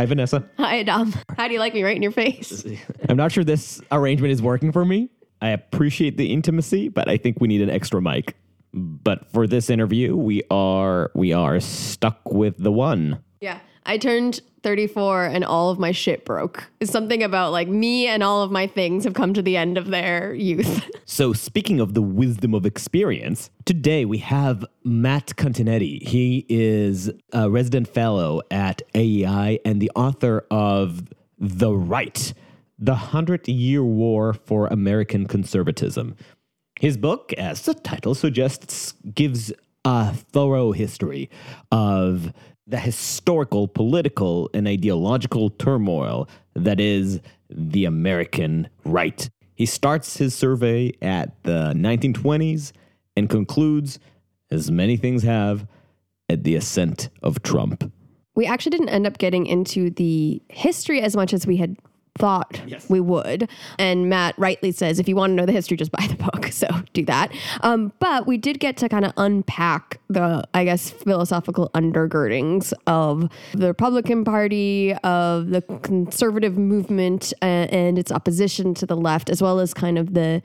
Hi, Vanessa. Hi, Dom. How do you like me right in your face? I'm not sure this arrangement is working for me. I appreciate the intimacy, but I think we need an extra mic. But for this interview, we are we are stuck with the one. Yeah. I turned 34 and all of my shit broke. It's something about like me and all of my things have come to the end of their youth. So, speaking of the wisdom of experience, today we have Matt Continetti. He is a resident fellow at AEI and the author of The Right The Hundred Year War for American Conservatism. His book, as the title suggests, gives a thorough history of the historical, political, and ideological turmoil that is the American right. He starts his survey at the 1920s and concludes, as many things have, at the ascent of Trump. We actually didn't end up getting into the history as much as we had thought Yes. we would. And Matt rightly says, if you want to know the history, just buy the book. So do that. Um, but we did get to kind of unpack the, I guess, philosophical undergirdings of the Republican Party, of the conservative movement, uh, and its opposition to the left, as well as kind of the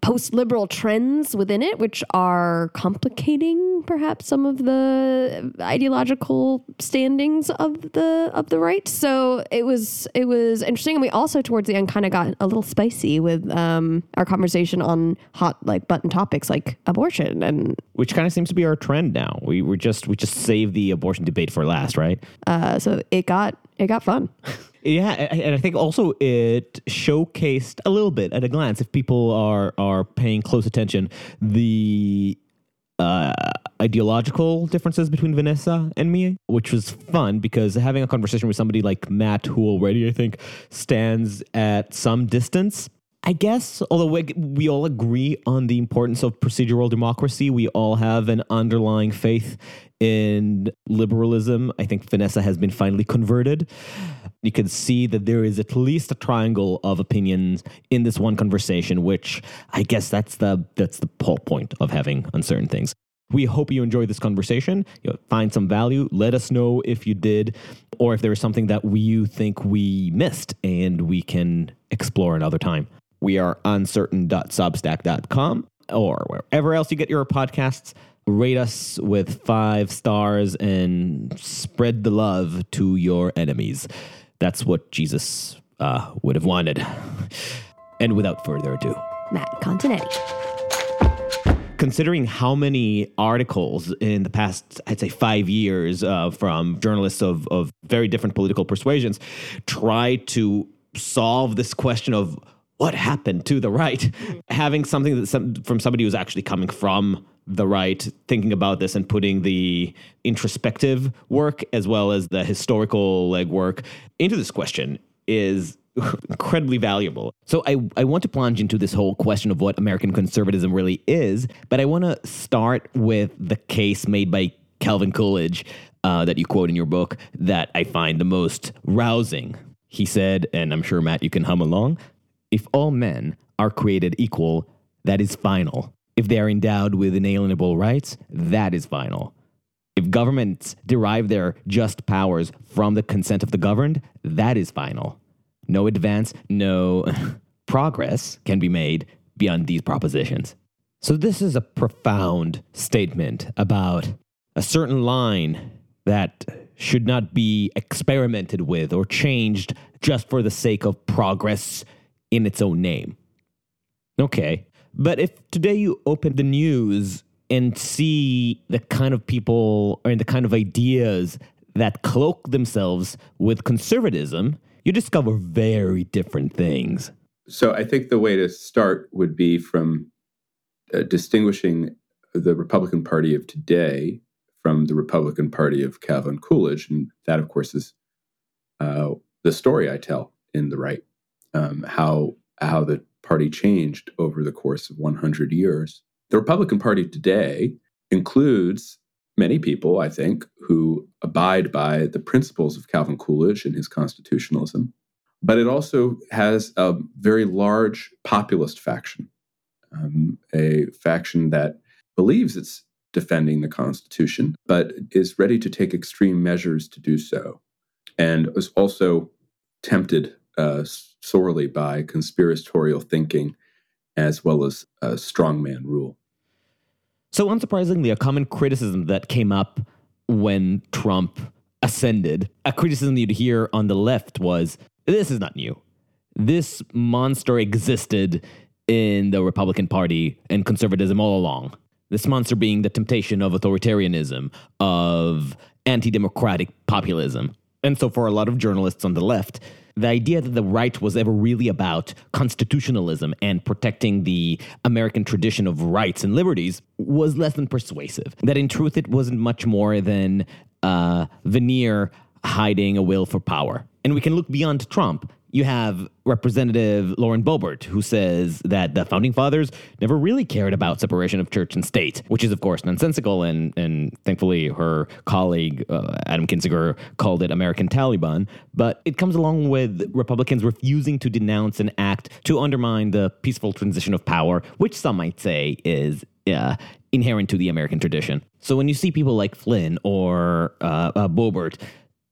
post liberal trends within it, which are complicating perhaps some of the ideological standings of the of the right. So it was it was interesting, and we also towards the end kind of got a little spicy with um, our conversation on hot like button topics like abortion and Which kind of seems to be our trend now. We were just we just save the abortion debate for last, right? uh, so it got it got fun. Yeah, and I think also it showcased a little bit at a glance, if people are are paying close attention, the uh, ideological differences between Vanessa and me, which was fun because having a conversation with somebody like Matt, who already I think stands at some distance. I guess, although we, we all agree on the importance of procedural democracy, we all have an underlying faith in liberalism. I think Vanessa has been finally converted. You can see that there is at least a triangle of opinions in this one conversation, which I guess that's the that's the whole point of having uncertain things. We hope you enjoyed this conversation. You find some value. Let us know if you did, or if there is something that we, you think we missed, and we can explore another time. We are uncertain.substack.com or wherever else you get your podcasts. Rate us with five stars and spread the love to your enemies. That's what Jesus uh, would have wanted. And without further ado, Matt Continetti. considering how many articles in the past, I'd say five years, uh, from journalists of, of very different political persuasions try to solve this question of what happened to the right, having something that some, from somebody who's actually coming from the right, thinking about this and putting the introspective work as well as the historical legwork into this question is incredibly valuable. So I, I want to plunge into this whole question of what American conservatism really is, but I want to start with the case made by Calvin Coolidge uh, that you quote in your book that I find the most rousing. He said, and I'm sure Matt, you can hum along, if all men are created equal, that is final. If they are endowed with inalienable rights, that is final. If governments derive their just powers from the consent of the governed, that is final. No advance, no progress can be made beyond these propositions. So, this is a profound statement about a certain line that should not be experimented with or changed just for the sake of progress in its own name. Okay. But if today you open the news and see the kind of people or the kind of ideas that cloak themselves with conservatism, you discover very different things. So I think the way to start would be from uh, distinguishing the Republican Party of today from the Republican Party of Calvin Coolidge, and that, of course, is uh, the story I tell in the right. Um, how how the party changed over the course of 100 years. The Republican Party today includes many people, I think, who abide by the principles of Calvin Coolidge and his constitutionalism. But it also has a very large populist faction, um, a faction that believes it's defending the Constitution, but is ready to take extreme measures to do so, and is also tempted uh, sorely by conspiratorial thinking as well as uh, strongman rule. So, unsurprisingly, a common criticism that came up when Trump ascended, a criticism you'd hear on the left was this is not new. This monster existed in the Republican Party and conservatism all along. This monster being the temptation of authoritarianism, of anti democratic populism. And so, for a lot of journalists on the left, the idea that the right was ever really about constitutionalism and protecting the American tradition of rights and liberties was less than persuasive. That in truth, it wasn't much more than a veneer hiding a will for power. And we can look beyond Trump you have Representative Lauren Boebert, who says that the founding fathers never really cared about separation of church and state, which is, of course, nonsensical. And, and thankfully, her colleague, uh, Adam Kinzinger, called it American Taliban. But it comes along with Republicans refusing to denounce an act to undermine the peaceful transition of power, which some might say is uh, inherent to the American tradition. So when you see people like Flynn or uh, uh, Boebert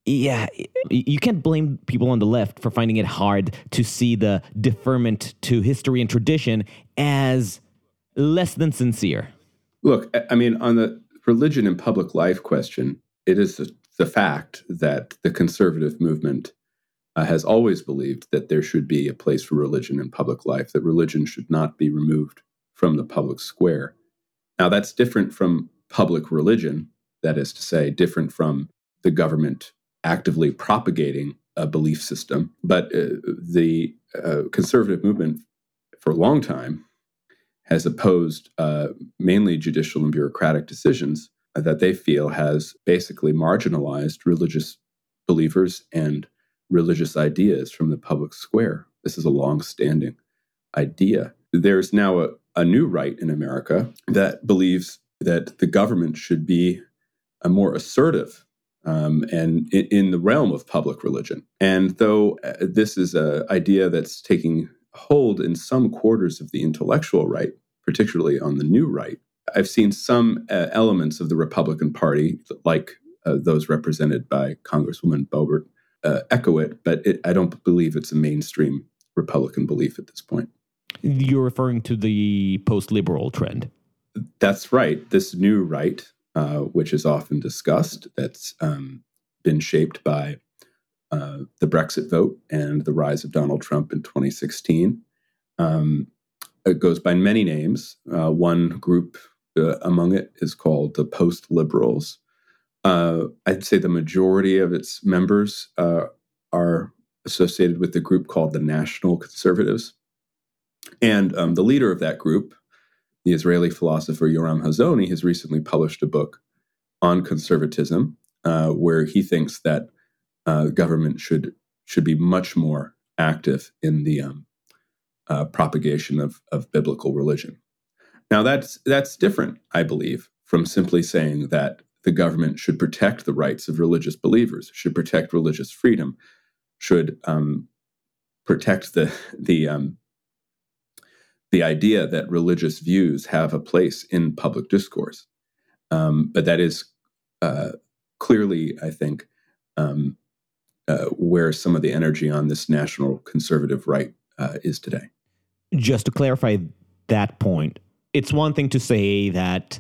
yeah, you can't blame people on the left for finding it hard to see the deferment to history and tradition as less than sincere. Look, I mean, on the religion and public life question, it is the fact that the conservative movement uh, has always believed that there should be a place for religion in public life, that religion should not be removed from the public square. Now, that's different from public religion, that is to say, different from the government actively propagating a belief system. But uh, the uh, conservative movement for a long time has opposed uh, mainly judicial and bureaucratic decisions that they feel has basically marginalized religious believers and religious ideas from the public square. This is a long-standing idea. There's now a, a new right in America that believes that the government should be a more assertive um, and in, in, the realm of public religion. And though uh, this is an idea that's taking hold in some quarters of the intellectual right, particularly on the new right, I've seen some uh, elements of the Republican Party, like uh, those represented by Congresswoman Boebert, uh, echo it, but it, I don't believe it's a mainstream Republican belief at this point. You're referring to the post liberal trend. That's right. This new right uh, which is often discussed, that's um, been shaped by uh, the Brexit vote and the rise of Donald Trump in 2016. Um, it goes by many names. Uh, one group uh, among it is called the post liberals. Uh, I'd say the majority of its members are associated with the group called the National Conservatives. And um, the leader of that group, the Israeli philosopher Yoram Hazony has recently published a book on conservatism, uh, where he thinks that uh, government should should be much more active in the um, uh, propagation of, of biblical religion. Now that's that's different, I believe, from simply saying that the government should protect the rights of religious believers, should protect religious freedom, should um, protect the the um, the idea that religious views have a place in public discourse. Um, but that is uh, clearly, I think, um, uh, where some of the energy on this national conservative right uh, is today. Just to clarify that point, it's one thing to say that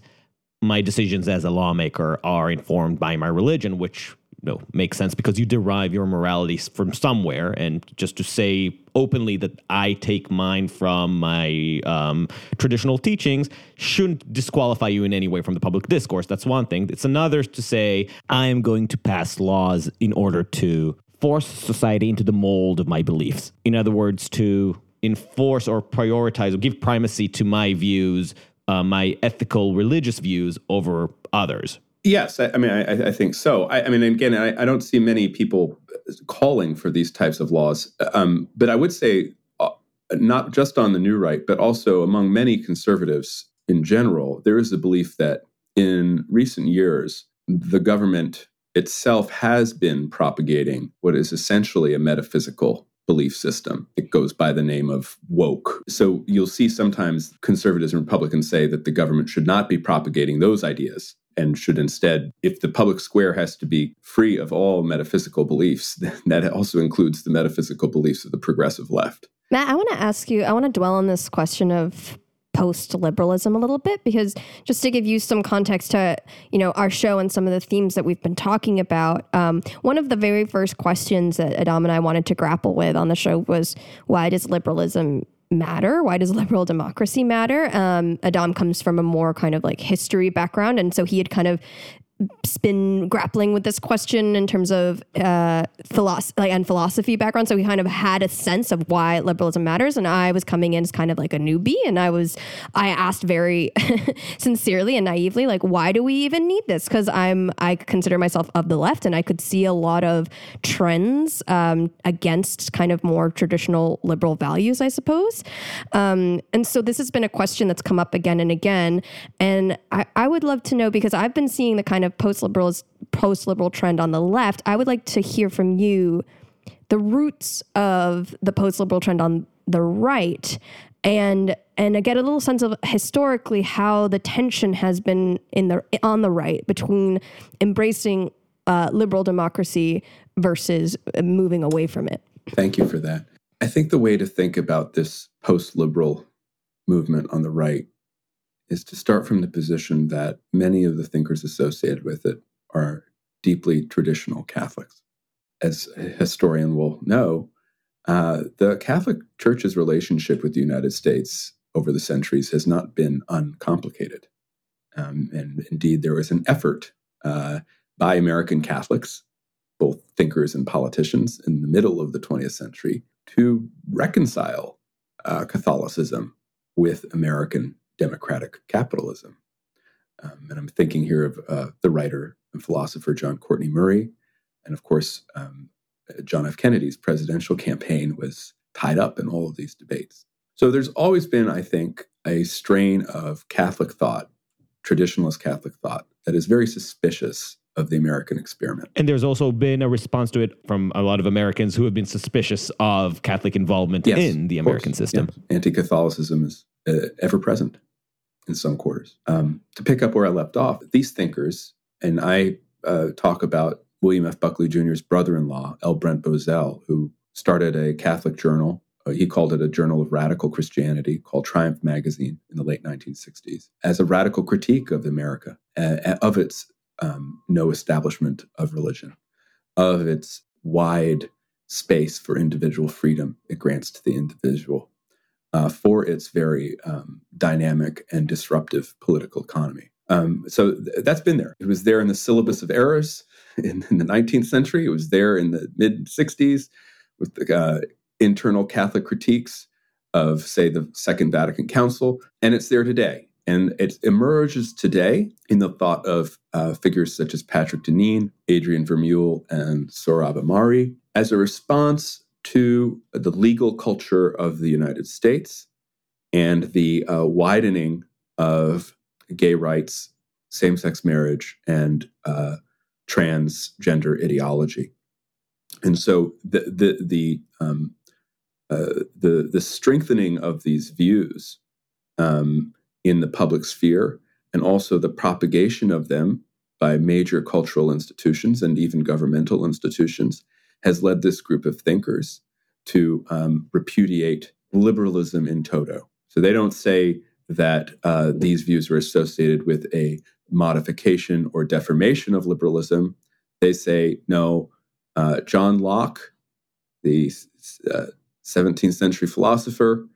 my decisions as a lawmaker are informed by my religion, which know makes sense because you derive your morality from somewhere and just to say openly that i take mine from my um, traditional teachings shouldn't disqualify you in any way from the public discourse. That's one thing. It's another to say i am going to pass laws in order to force society into the mold of my beliefs. In other words to enforce or prioritize or give primacy to my views uh, my ethical religious views over others Yes, I, I mean, I, I, think so. I, I mean, again, I, don't see many people calling for these types of laws, um, but I would say uh, not just on the new right, but also among many conservatives in general, there is a belief that in recent years, the government itself has been propagating what is essentially a metaphysical belief system. It goes by the name of woke. So you'll see sometimes conservatives and Republicans say that the government should not be propagating those ideas and should instead, if the public square has to be free of all metaphysical beliefs, that also includes the metaphysical beliefs of the progressive left. Matt, I want to ask you, I want to dwell on this question of post liberalism a little bit because just to give you some context to you know our show and some of the themes that we've been talking about um, one of the very first questions that adam and i wanted to grapple with on the show was why does liberalism matter? Why does liberal democracy matter? Um, Adam comes from a more kind of like history background. And so he had kind of been grappling with this question in terms of uh, philosophy and philosophy background. So he kind of had a sense of why liberalism matters. And I was coming in as kind of like a newbie, and I was I asked very sincerely and naively, like, why do we even need this? Because I'm I consider myself of the left, and I could see a lot of trends um, against kind of more traditional liberal values, I suppose. Um, and so this has been a question that's come up again and again, and I, I would love to know because I've been seeing the kind of of post liberal post liberal trend on the left, I would like to hear from you the roots of the post liberal trend on the right and and get a little sense of historically how the tension has been in the on the right between embracing uh, liberal democracy versus moving away from it. Thank you for that. I think the way to think about this post liberal movement on the right is to start from the position that many of the thinkers associated with it are deeply traditional Catholics. As a historian will know, uh, the Catholic Church's relationship with the United States over the centuries has not been uncomplicated. Um, and indeed, there was an effort uh, by American Catholics, both thinkers and politicians, in the middle of the 20th century to reconcile uh, Catholicism with American democratic capitalism. Um, and I'm thinking here of uh, the writer and philosopher John Courtney Murray. And of course, um, John F. Kennedy's presidential campaign was tied up in all of these debates. So there's always been, I think, a strain of Catholic thought, traditionalist Catholic thought, that is very suspicious of the American experiment. And there's also been a response to it from a lot of Americans who have been suspicious of Catholic involvement yes, in the American system. Yes. Anti Catholicism is uh, ever present in some quarters. Um, to pick up where I left off, these thinkers, and I uh, talk about William F. Buckley Jr.'s brother in law, L. Brent Bozell, who started a Catholic journal. Uh, he called it a journal of radical Christianity called Triumph Magazine in the late 1960s as a radical critique of America, uh, of its um, no establishment of religion, of its wide space for individual freedom it grants to the individual, uh, for its very um, dynamic and disruptive political economy. Um, so th- that's been there. It was there in the syllabus of errors in, in the 19th century. It was there in the mid 60s with the uh, internal Catholic critiques of, say, the Second Vatican Council, and it's there today. And it emerges today in the thought of uh, figures such as Patrick Deneen, Adrian Vermeule, and Sohrab Ahmari as a response to the legal culture of the United States and the uh, widening of gay rights, same sex marriage, and uh, transgender ideology. And so the, the, the, um, uh, the, the strengthening of these views um, in the public sphere and also the propagation of them by major cultural institutions and even governmental institutions has led this group of thinkers to um, repudiate liberalism in toto. So they don't say that uh, these views are associated with a modification or deformation of liberalism. They say, no, uh, John Locke, the uh, 17th century philosopher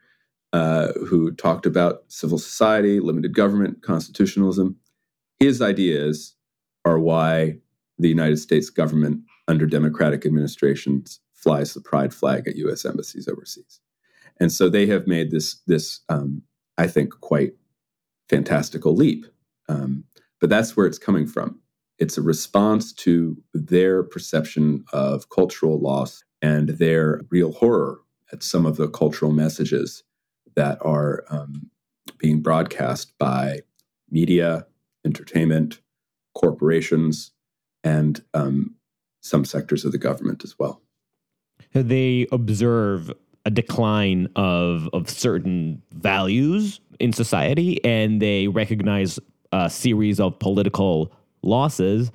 uh, who talked about civil society, limited government, constitutionalism, his ideas are why the United States government under democratic administrations flies the pride flag at U.S. embassies overseas. And so they have made this this um, I think quite fantastical leap. Um, but that's where it's coming from. It's a response to their perception of cultural loss and their real horror at some of the cultural messages that are um, being broadcast by media, entertainment, corporations, and um, some sectors of the government as well. They observe a decline of of certain values in society, and they recognize a series of political losses.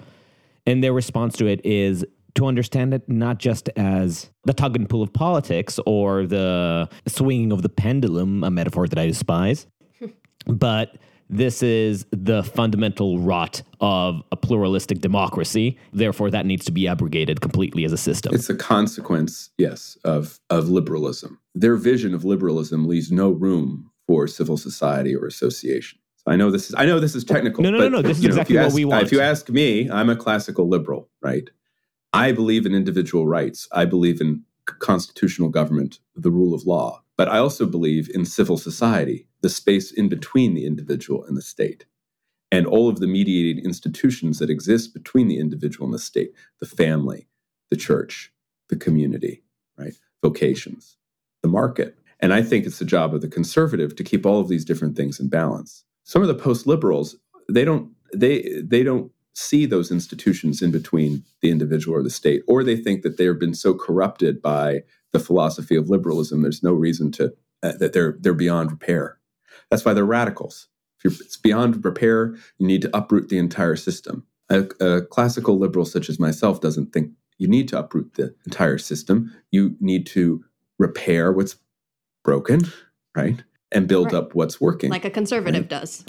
And their response to it is to understand it not just as the tug and pull of politics or the swinging of the pendulum, a metaphor that I despise, but this is the fundamental rot of a pluralistic democracy. Therefore, that needs to be abrogated completely as a system. It's a consequence, yes, of, of liberalism. Their vision of liberalism leaves no room for civil society or association. So I know this is I know this is technical. No, no, but, no, no. This is know, exactly what ask, we want. If you ask me, I'm a classical liberal, right? I believe in individual rights. I believe in constitutional government, the rule of law. But I also believe in civil society, the space in between the individual and the state, and all of the mediating institutions that exist between the individual and the state, the family, the church, the community, right? Vocations, the market. And I think it's the job of the conservative to keep all of these different things in balance. Some of the post-liberals, they don't they they don't see those institutions in between the individual or the state, or they think that they have been so corrupted by the philosophy of liberalism, there's no reason to uh, that they're they're beyond repair. That's why they're radicals. If it's beyond repair, you need to uproot the entire system. A, a classical liberal such as myself doesn't think you need to uproot the entire system. You need to repair what's broken, right, and build Right. up what's working. like a conservative does.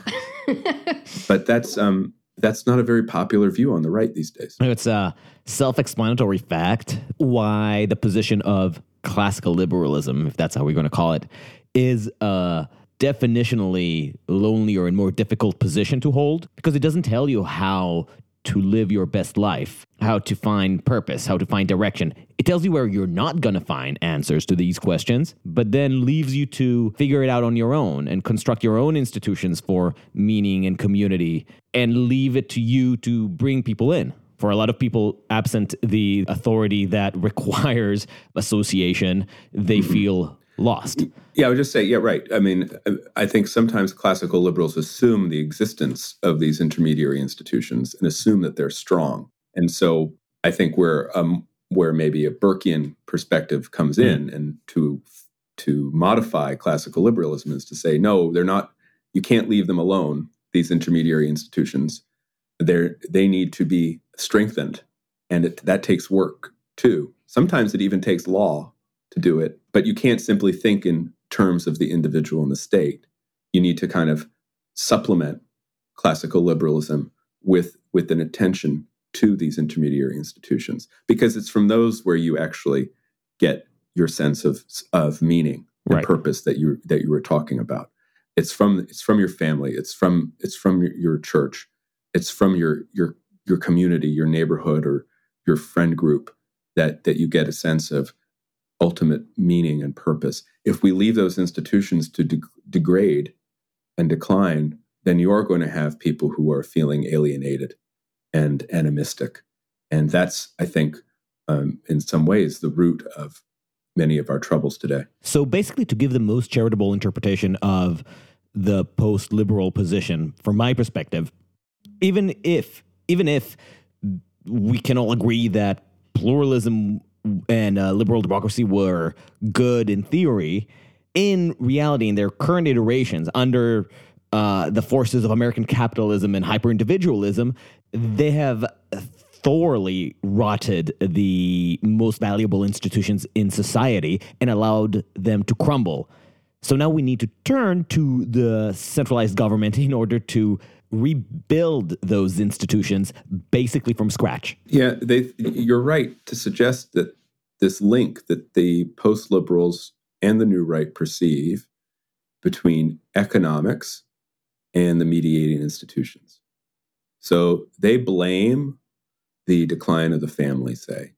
but that's um, that's not a very popular view on the right these days. It's a self explanatory fact why the position of classical liberalism, if that's how we're going to call it, is a definitionally lonelier and more difficult position to hold because it doesn't tell you how to live your best life, how to find purpose, how to find direction. It tells you where you're not going to find answers to these questions, but then leaves you to figure it out on your own and construct your own institutions for meaning and community and leave it to you to bring people in. For a lot of people, absent the authority that requires association, they feel lost. Yeah, I would just say, yeah, right. I mean, I think sometimes classical liberals assume the existence of these intermediary institutions and assume that they're strong. And so I think where um, where maybe a Burkean perspective comes in, and to to modify classical liberalism is to say, no, they're not. You can't leave them alone. These intermediary institutions, they they need to be strengthened, and it, that takes work too. Sometimes it even takes law to do it, but you can't simply think in terms of the individual and the state. You need to kind of supplement classical liberalism with with an attention to these intermediary institutions because it's from those where you actually get your sense of of meaning and Right. purpose that you that you were talking about. It's from it's from your family. It's from it's from your, your church. It's from your your your community, your neighborhood, or your friend group that that you get a sense of ultimate meaning and purpose. If we leave those institutions to de- degrade and decline, then you are going to have people who are feeling alienated and animistic, and that's I think um, in some ways the root of many of our troubles today. So basically, to give the most charitable interpretation of the post-liberal position, from my perspective, even if even if we can all agree that pluralism and uh, liberal democracy were good in theory, in reality, in their current iterations, under uh, the forces of American capitalism and hyper individualism, they have thoroughly rotted the most valuable institutions in society and allowed them to crumble. So now we need to turn to the centralized government in order to rebuild those institutions basically from scratch. Yeah, they, you're right to suggest that this link that the post liberals and the new right perceive between economics and the mediating institutions. So they blame the decline of the family, say,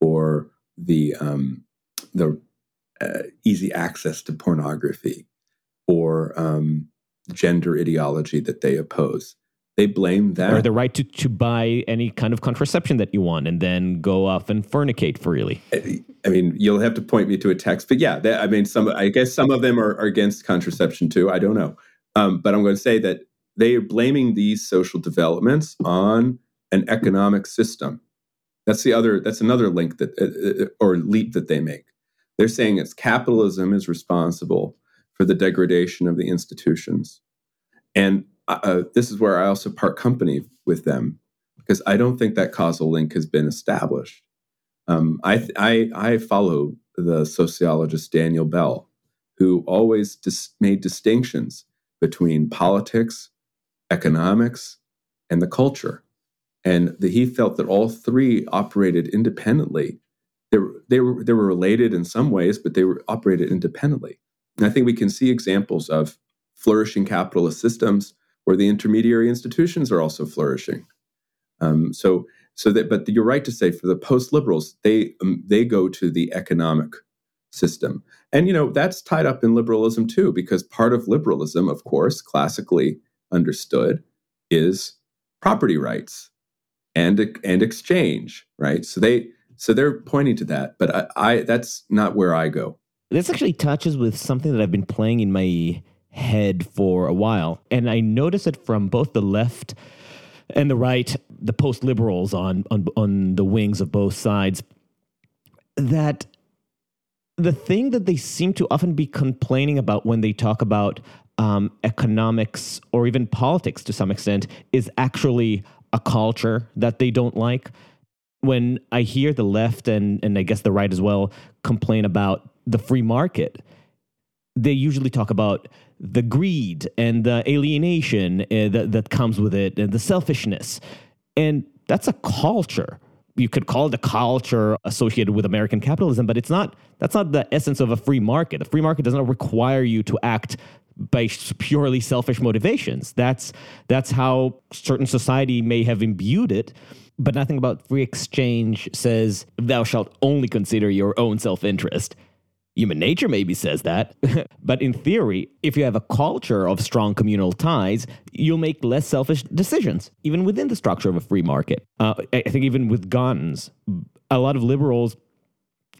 or the um, the uh, easy access to pornography, or um, gender ideology that they oppose. They blame that. Or the right to, to buy any kind of contraception that you want and then go off and fornicate freely. I mean, you'll have to point me to a text, but yeah, that, I mean, some. I guess some of them are, are against contraception too. I don't know, um, but I'm going to say that they are blaming these social developments on an economic system. That's the other. That's another link that uh, uh, or leap that they make. They're saying it's capitalism is responsible for the degradation of the institutions, and uh, uh this is where I also part company with them because I don't think that causal link has been established. Um, I, I I follow the sociologist Daniel Bell, who always dis- made distinctions between politics, economics, and the culture. And the, he felt that all three operated independently. They were, they, were, they were related in some ways, but they were operated independently. And I think we can see examples of flourishing capitalist systems where the intermediary institutions are also flourishing. Um, so, so that, but you're right to say for the post liberals, they um, they go to the economic system, and you know that's tied up in liberalism too, because part of liberalism, of course, classically understood, is property rights and and exchange, right? So they so they're pointing to that, but I, I that's not where I go. This actually touches with something that I've been playing in my head for a while, and I notice it from both the left and the right, the post liberals on on on the wings of both sides. That the thing that they seem to often be complaining about when they talk about um, economics or even politics to some extent is actually a culture that they don't like. When I hear the left and, and I guess the right as well complain about the free market, they usually talk about the greed and the alienation uh, that, that comes with it and the selfishness. And that's a culture. You could call it a culture associated with American capitalism, but it's not. That's not the essence of a free market. A free market does not require you to act by purely selfish motivations. That's that's how certain society may have imbued it. But nothing about free exchange says thou shalt only consider your own self interest. Human nature maybe says that, but in theory, if you have a culture of strong communal ties, you'll make less selfish decisions, even within the structure of a free market. Uh, I think even with guns, a lot of liberals,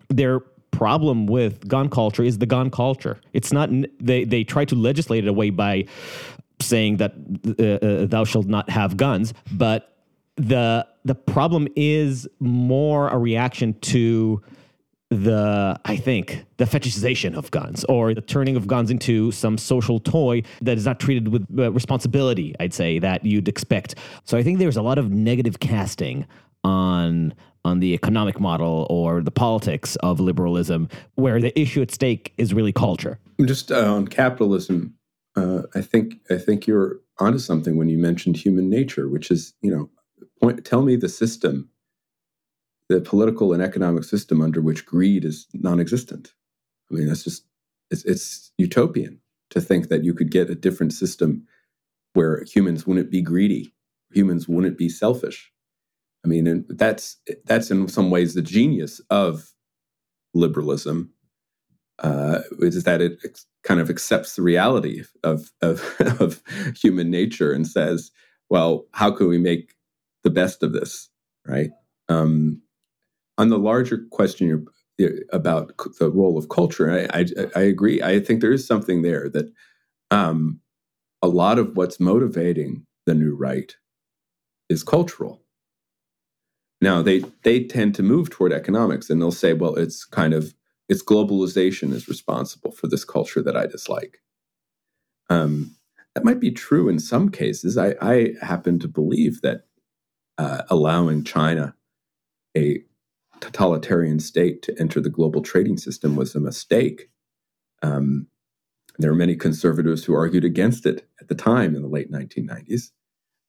their problem with gun culture is the gun culture. It's not they they try to legislate it away by saying that uh, uh, thou shalt not have guns, but the the problem is more a reaction to the I think the fetishization of guns or the turning of guns into some social toy that is not treated with uh, responsibility I'd say that you'd expect. So I think there's a lot of negative casting on on the economic model or the politics of liberalism where the issue at stake is really culture. Just uh, on capitalism uh, I think I think you're onto something when you mentioned human nature which is, you know, point tell me the system the political and economic system under which greed is non-existent. I mean, that's just it's, it's utopian to think that you could get a different system where humans wouldn't be greedy, humans wouldn't be selfish. I mean, and that's that's in some ways the genius of liberalism uh, is that it kind of accepts the reality of, of, of human nature and says, well, how can we make the best of this, right? Um, on the larger question about the role of culture, I, I, I, agree. I think there is something there that um, a lot of what's motivating the new right is cultural. Now they they tend to move toward economics, and they'll say, well, it's kind of it's globalization is responsible for this culture that I dislike. Um, that might be true in some cases. I, I happen to believe that uh, allowing China a totalitarian state to enter the global trading system was a mistake. Um, there are many conservatives who argued against it at the time in the late 1990s.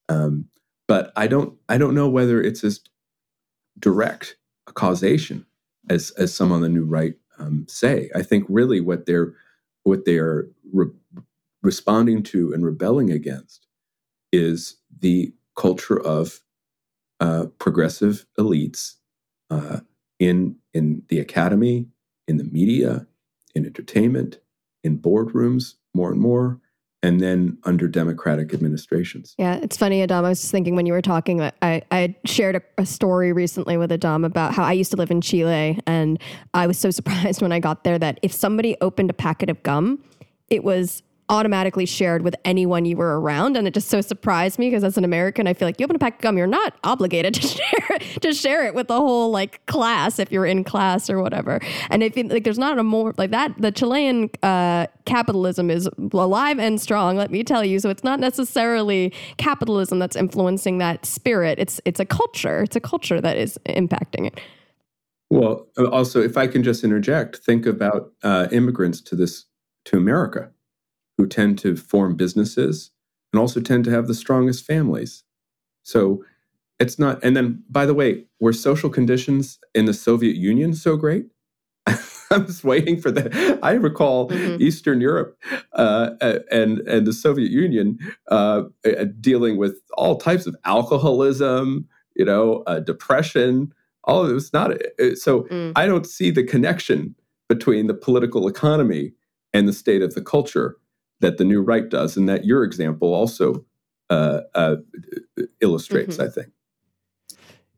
Um, but I don't, I don't know whether it's as direct a causation as, as some on the new right um, say. I think really what they're, what they are re- responding to and rebelling against is the culture of uh, progressive elites uh, in in the academy, in the media, in entertainment, in boardrooms, more and more, and then under democratic administrations. Yeah, it's funny, Adam. I was thinking when you were talking, I, I shared a, a, story recently with Adam about how I used to live in Chile, and I was so surprised when I got there that if somebody opened a packet of gum, it was automatically shared with anyone you were around. And it just so surprised me because as an American, I feel like you open a pack of gum, you're not obligated to share to share it with the whole like class if you're in class or whatever. And if like there's not a more like that, the Chilean uh, capitalism is alive and strong. Let me tell you. So it's not necessarily capitalism that's influencing that spirit. It's it's a culture. It's a culture that is impacting it. Well, also, if I can just interject, think about uh, immigrants to this to America who tend to form businesses and also tend to have the strongest families. So it's not, and then by the way, were social conditions in the Soviet Union so great? I was waiting for that. I recall mm-hmm. Eastern Europe uh, and and the Soviet Union uh, dealing with all types of alcoholism, you know, uh, depression. All of it was not so. Mm. I don't see the connection between the political economy and the state of the culture that the new right does, and that your example also uh, uh, illustrates. Mm-hmm. I think.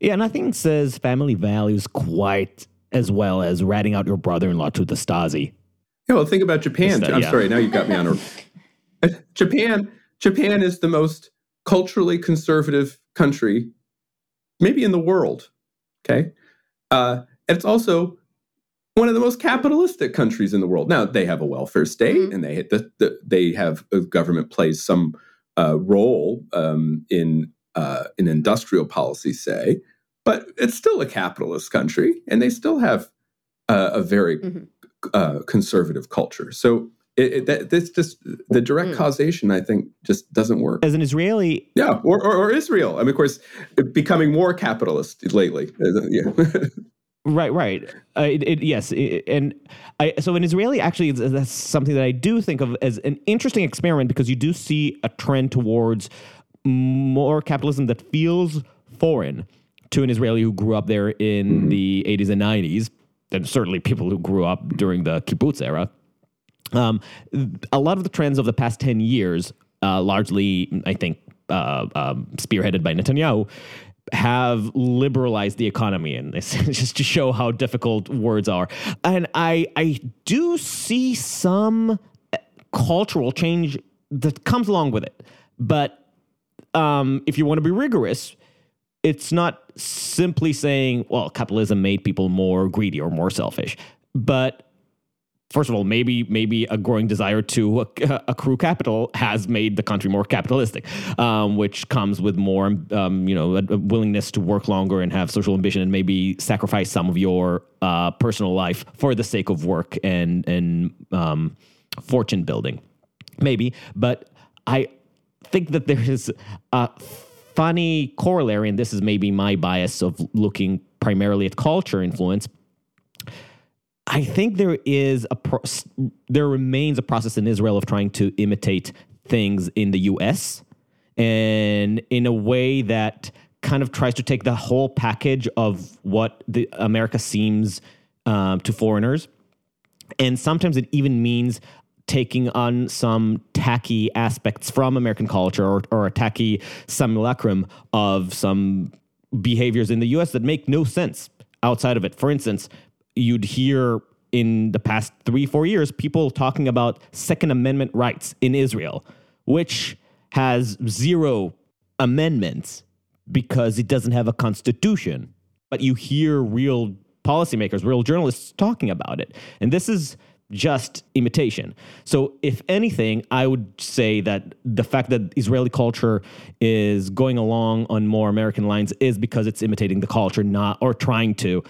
Yeah, nothing says family values quite as well as ratting out your brother-in-law to the Stasi. Yeah, well, think about Japan. I'm yeah. sorry, now you've got me on a. Japan. Japan is the most culturally conservative country, maybe in the world. Okay, uh, and it's also one of the most capitalistic countries in the world. Now they have a welfare state, mm-hmm. and they the, the, they have a government plays some uh, role um, in uh, in industrial policy, say, but it's still a capitalist country, and they still have uh, a very mm-hmm. Uh, conservative culture. So it, it, that, this just the direct mm. causation, I think, just doesn't work. As an Israeli, yeah, or, or, or Israel. I mean, of course, becoming more capitalist lately. Yeah. Right, right. Uh, it, it, yes, it, and I, so an Israeli actually that's something that I do think of as an interesting experiment because you do see a trend towards more capitalism that feels foreign to an Israeli who grew up there in mm-hmm. the 80s and 90s, and certainly people who grew up during the kibbutz era. Um, a lot of the trends of the past 10 years, uh, largely, I think, uh, um, spearheaded by Netanyahu, have liberalized the economy and this just to show how difficult words are. And i i do see some cultural change that comes along with it. But um, if you want to be rigorous it's not simply saying well capitalism made people more greedy or more selfish but first of all, maybe maybe a growing desire to accrue capital has made the country more capitalistic, um, which comes with more, um, you know, a, a, willingness to work longer and have social ambition and maybe sacrifice some of your uh, personal life for the sake of work and and um, fortune building, maybe. But I think that there is a funny corollary, and this is maybe my bias of looking primarily at culture influence I think there is a pro- there remains a process in Israel of trying to imitate things in the U.S. and in a way that kind of tries to take the whole package of what the America seems um, to foreigners, and sometimes it even means taking on some tacky aspects from American culture or, or a tacky simulacrum of some behaviors in the U.S. that make no sense outside of it. For instance, you'd hear in the past three, four years people talking about Second Amendment rights in Israel, which has zero amendments because it doesn't have a constitution. But you hear real policymakers, real journalists talking about it. And this is just imitation. So, if anything, I would say that the fact that Israeli culture is going along on more American lines is because it's imitating the culture, not or trying to,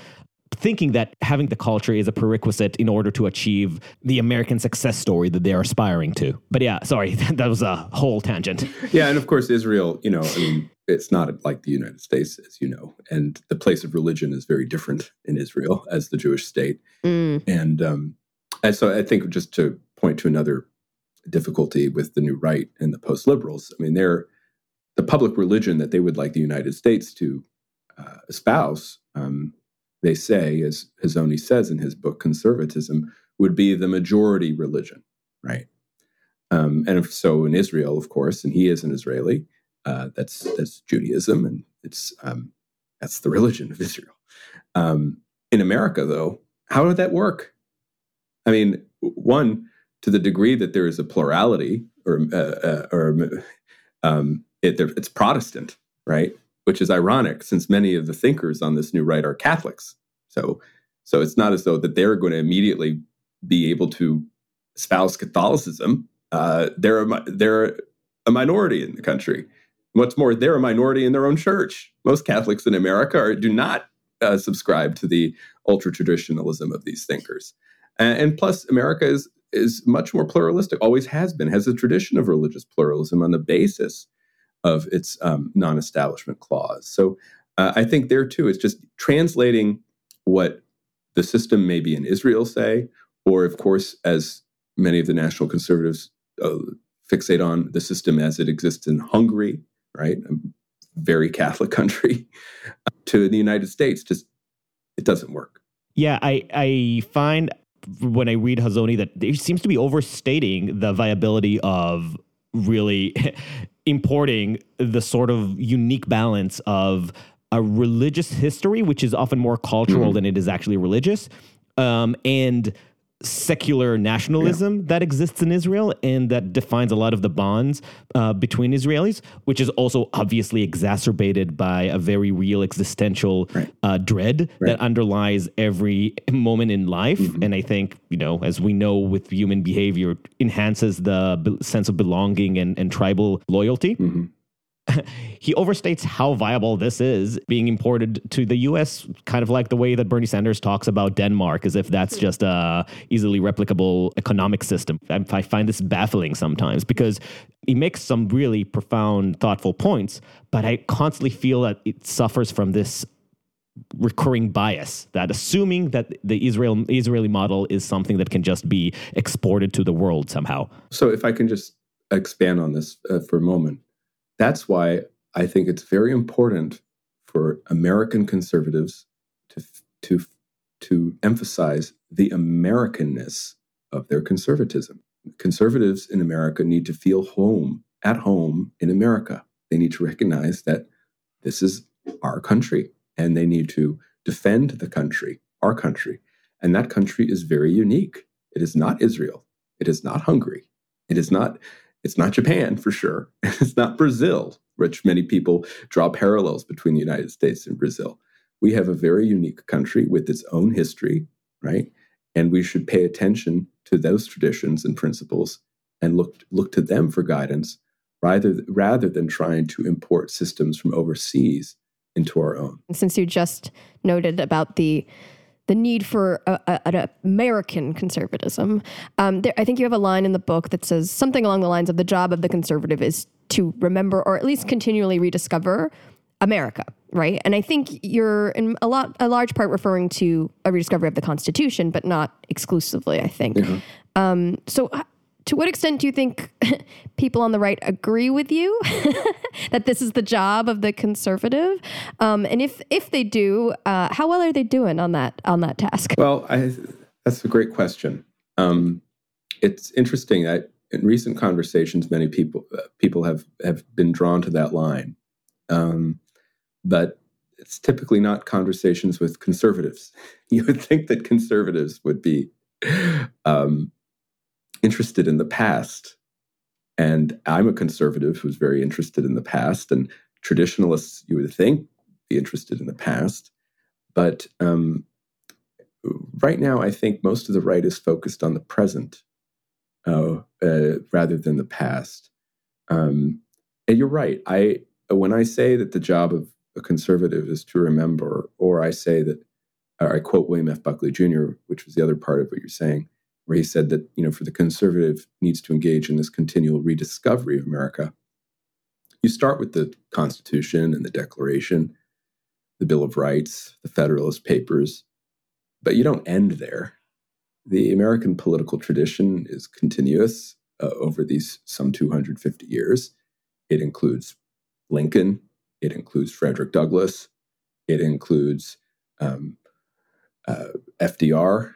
thinking that having the culture is a prerequisite in order to achieve the American success story that they're aspiring to. But yeah, sorry, that was a whole tangent. Yeah, and of course, Israel, you know, I mean, it's not like the United States, as you know, and the place of religion is very different in Israel as the Jewish state. Mm. And, um, and so I think just to point to another difficulty with the new right and the post liberals, I mean, they're the public religion that they would like the United States to uh, espouse. Um, they say, as Hazony says in his book, conservatism would be the majority religion, right? Um, and if so, in Israel, of course, and he is an Israeli, uh, that's that's Judaism, and it's um, that's the religion of Israel. Um, in America, though, how would that work? I mean, one to the degree that there is a plurality, or uh, uh, or um, it, it's Protestant, right? Which is ironic, since many of the thinkers on this new right are Catholics. So, so it's not as though that they're going to immediately be able to espouse Catholicism. Uh, they're a, they're a minority in the country. What's more, they're a minority in their own church. Most Catholics in America are, do not uh, subscribe to the ultra traditionalism of these thinkers. And, and, plus, America is is much more pluralistic. Always has been. Has a tradition of religious pluralism on the basis of its um, non-establishment clause. So uh, I think there too, it's just translating what the system maybe in Israel say, or of course, as many of the national conservatives uh, fixate on the system as it exists in Hungary, right? A very Catholic country, to the United States. Just it doesn't work. Yeah, I I find when I read Hazony that he seems to be overstating the viability of really importing the sort of unique balance of a religious history, which is often more cultural mm. than it is actually religious, um, and secular nationalism yeah. that exists in Israel and that defines a lot of the bonds uh, between Israelis, which is also obviously exacerbated by a very real existential right. uh, dread right. that underlies every moment in life. Mm-hmm. And I think, you know, as we know with human behavior, enhances the be- sense of belonging and, and tribal loyalty. Mm-hmm. he overstates how viable this is being imported to the US, kind of like the way that Bernie Sanders talks about Denmark, as if that's just a easily replicable economic system. I find this baffling sometimes because he makes some really profound, thoughtful points, but I constantly feel that it suffers from this recurring bias that assuming that the Israel Israeli model is something that can just be exported to the world somehow. So if I can just expand on this uh, for a moment that's why I think it's very important for American conservatives to, to, to emphasize the Americanness of their conservatism. Conservatives in America need to feel home, at home in America. They need to recognize that this is our country and they need to defend the country, our country. And that country is very unique. It is not Israel. It is not Hungary. It is not it's not Japan for sure. It's not Brazil, which many people draw parallels between the United States and Brazil. We have a very unique country with its own history, right? And we should pay attention to those traditions and principles and look look to them for guidance rather rather than trying to import systems from overseas into our own. Since you just noted about the the need for a, a, an American conservatism. Um, there, I think you have a line in the book that says something along the lines of the job of the conservative is to remember or at least continually rediscover America, right? And I think you're in a lot, a large part referring to a rediscovery of the Constitution, but not exclusively. I think. Mm-hmm. Um, so, to what extent do you think people on the right agree with you that this is the job of the conservative? Um, and if if they do, uh, how well are they doing on that on that task? Well, I, that's a great question. Um, it's interesting that in recent conversations, many people uh, people have have been drawn to that line, um, but it's typically not conversations with conservatives. You would think that conservatives would be um, interested in the past. And I'm a conservative who's very interested in the past, and traditionalists, you would think, be interested in the past. But um, right now, I think most of the right is focused on the present uh, uh, rather than the past. Um, and you're right. I when I say that the job of a conservative is to remember, or I say that, or I quote William F. Buckley Jr., which was the other part of what you're saying where he said that you know for the conservative needs to engage in this continual rediscovery of America. You start with the Constitution and the Declaration, the Bill of Rights, the Federalist Papers, but you don't end there. The American political tradition is continuous uh, over these some 250 years. It includes Lincoln, it includes Frederick Douglass, it includes um, uh, FDR,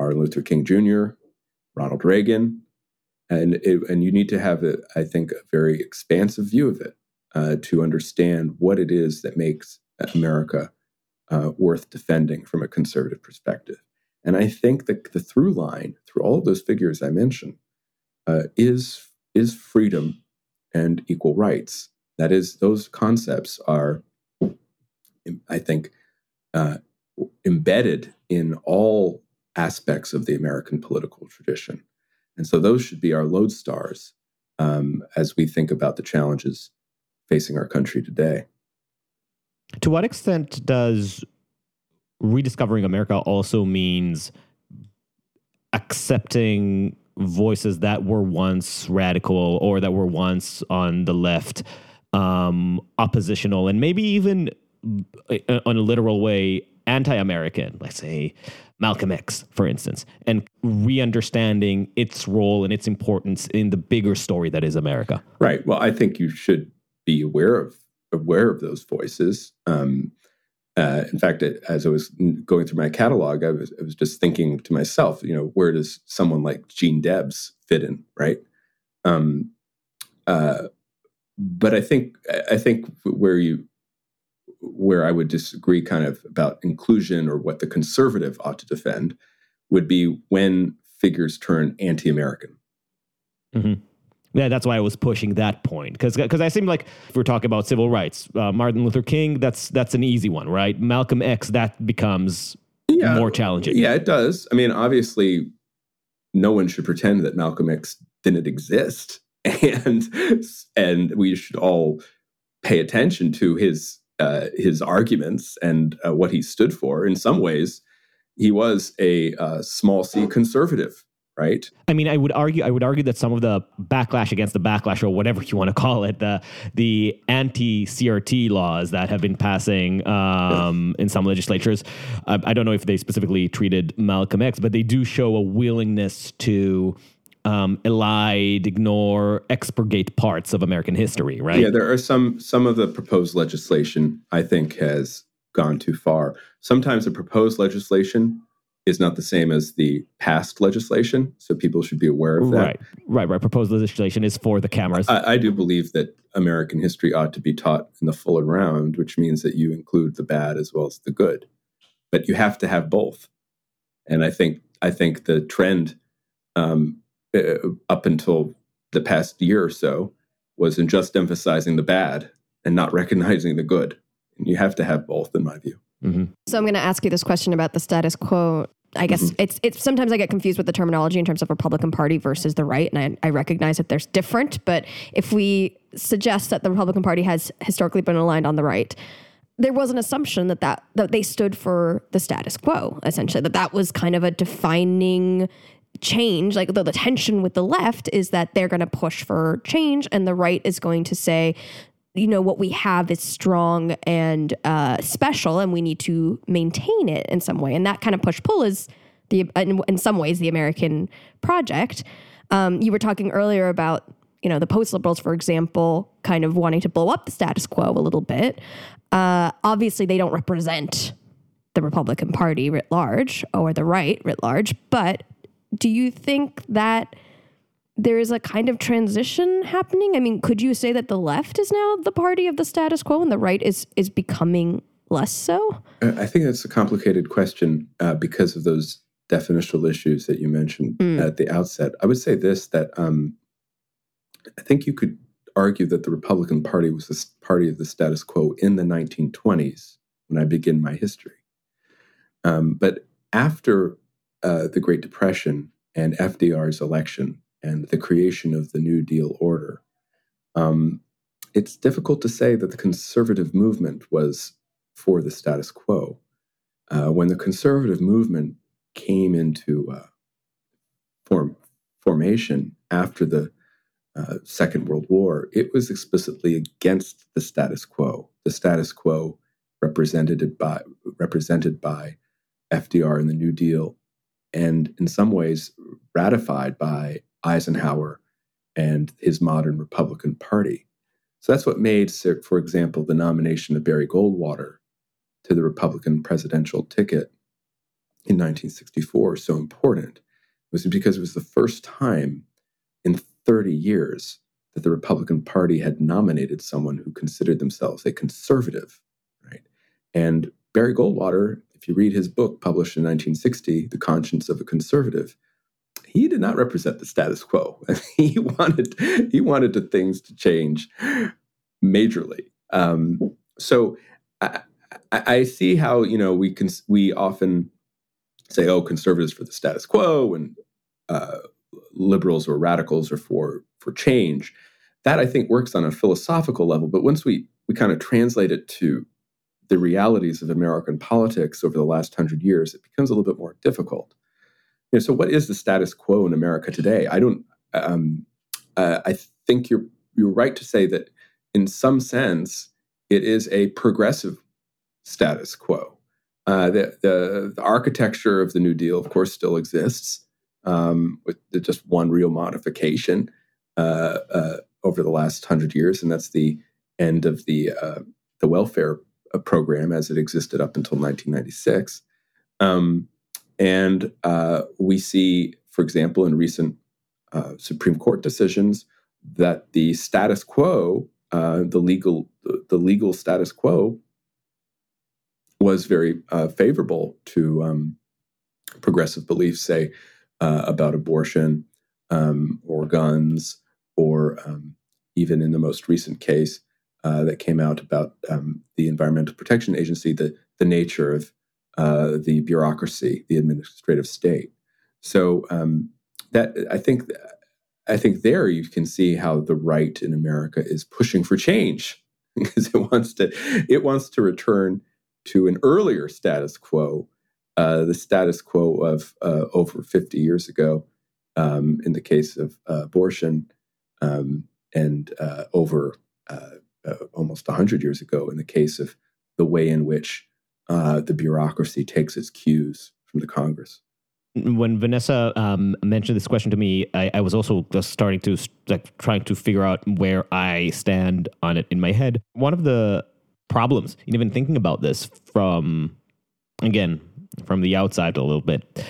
Martin Luther King Jr., Ronald Reagan, and it, and you need to have, a, I think, a very expansive view of it uh, to understand what it is that makes America uh, worth defending from a conservative perspective. And I think that the through line through all of those figures I mentioned uh, is is freedom and equal rights. That is, those concepts are, I think, uh, embedded in all aspects of the American political tradition. And so those should be our lodestars um, as we think about the challenges facing our country today. To what extent does rediscovering America also means accepting voices that were once radical or that were once on the left, um, oppositional, and maybe even in uh, a literal way anti-American, let's say Malcolm X, for instance, and re-understanding its role and its importance in the bigger story that is America. Right. Well, I think you should be aware of aware of those voices. Um, uh, in fact, it, as I was going through my catalog, I was, I was just thinking to myself, you know, where does someone like Gene Debs fit in, right? Um, uh, but I think I think where you where I would disagree kind of about inclusion or what the conservative ought to defend would be when figures turn anti-American. Mm-hmm. Yeah, that's why I was pushing that point because because I seem like if we're talking about civil rights, uh, Martin Luther King, that's that's an easy one, right? Malcolm X, that becomes yeah, more challenging. Yeah, it does. I mean, obviously, no one should pretend that Malcolm X didn't exist, and and we should all pay attention to his uh, his arguments and uh, what he stood for. In some ways, he was a uh, small c conservative right? I mean, I would argue, I would argue that some of the backlash against the backlash, or whatever you want to call it, the the anti CRT laws that have been passing um, in some legislatures. I, I, don't know if they specifically treated Malcolm X, but they do show a willingness to. Um, elide, ignore, expurgate parts of American history, right? Yeah, there are some some of the proposed legislation I think has gone too far. Sometimes the proposed legislation is not the same as the past legislation. So people should be aware of that. Right, right, right. Proposed legislation is for the cameras. I, I do believe that American history ought to be taught in the full and round, which means that you include the bad as well as the good. But you have to have both. And I think I think the trend um, uh, up until the past year or so was in just emphasizing the bad and not recognizing the good. And you have to have both, in my view. Mm-hmm. So I'm going to ask you this question about the status quo. I guess mm-hmm. it's it's sometimes I get confused with the terminology in terms of Republican Party versus the right, and I, I recognize that there's different. But if we suggest that the Republican Party has historically been aligned on the right, there was an assumption that that, that they stood for the status quo, essentially, that that was kind of a defining change. Like the, the tension with the left is that they're going to push for change, and the right is going to say, you know what we have is strong and uh, special and we need to maintain it in some way and that kind of push pull is the in, in some ways the american project um, you were talking earlier about you know the post liberals for example kind of wanting to blow up the status quo a little bit uh, obviously they don't represent the republican party writ large or the right writ large but do you think that there is a kind of transition happening. I mean, could you say that the left is now the party of the status quo and the right is is becoming less so? I think that's a complicated question uh, because of those definitional issues that you mentioned mm. at the outset. I would say this that um, I think you could argue that the Republican Party was the party of the status quo in the 1920s when I begin my history. Um, but after uh, the Great Depression and FDR's election and the creation of the New Deal order, um, it's difficult to say that the conservative movement was for the status quo. Uh, when the conservative movement came into uh, form, formation after the uh, Second World War, it was explicitly against the status quo. The status quo represented by represented by FDR and the New Deal, and in some ways ratified by Eisenhower and his modern Republican Party. So that's what made, for example, the nomination of Barry Goldwater to the Republican presidential ticket in 1964 so important. It was because it was the first time in 30 years that the Republican Party had nominated someone who considered themselves a conservative, right? And Barry Goldwater, if you read his book published in 1960, The Conscience of a Conservative, he did not represent the status quo. he wanted he wanted the things to change majorly. Um, so I, I, see how you know we can we often say, "Oh, conservatives for the status quo," and uh, liberals or radicals are for for change. That I think works on a philosophical level, but once we we kind of translate it to the realities of American politics over the last hundred years, it becomes a little bit more difficult. You know, so, what is the status quo in America today? I don't. Um, uh, I think you're you're right to say that, in some sense, it is a progressive status quo. Uh, the, the, the architecture of the New Deal, of course, still exists um, with just one real modification uh, uh, over the last hundred years, and that's the end of the uh, the welfare uh, program as it existed up until 1996. Um, and uh, we see, for example, in recent uh, Supreme Court decisions, that the status quo, uh, the legal, the legal status quo, was very uh, favorable to um, progressive beliefs, say uh, about abortion um, or guns, or um, even in the most recent case uh, that came out about um, the Environmental Protection Agency, the the nature of uh, the bureaucracy, the administrative state. So um, that I think I think there you can see how the right in America is pushing for change because it wants to it wants to return to an earlier status quo, uh, the status quo of uh, over 50 years ago, um, in the case of uh, abortion, um, and uh, over uh, uh, almost 100 years ago in the case of the way in which the bureaucracy takes its cues from the Congress when Vanessa um, mentioned this question to me, I, I, was also just starting to like trying to figure out where I stand on it in my head. One of the problems in even thinking about this from again from the outside a little bit,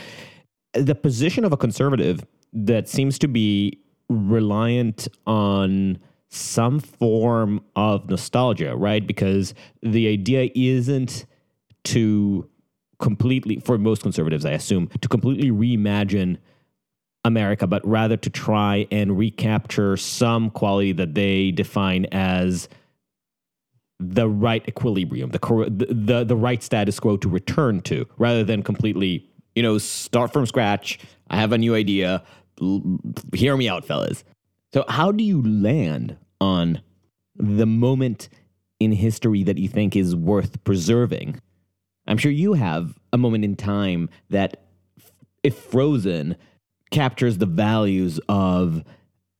the position of a conservative that seems to be reliant on some form of nostalgia, right? Because the idea isn't to completely, for most conservatives, I assume, to completely reimagine America, but rather to try and recapture some quality that they define as the right equilibrium, the, the the right status quo to return to, rather than completely, you know, start from scratch. I have a new idea. Hear me out, fellas. So, how do you land on the moment in history that you think is worth preserving? I'm sure you have a moment in time that, if frozen, captures the values of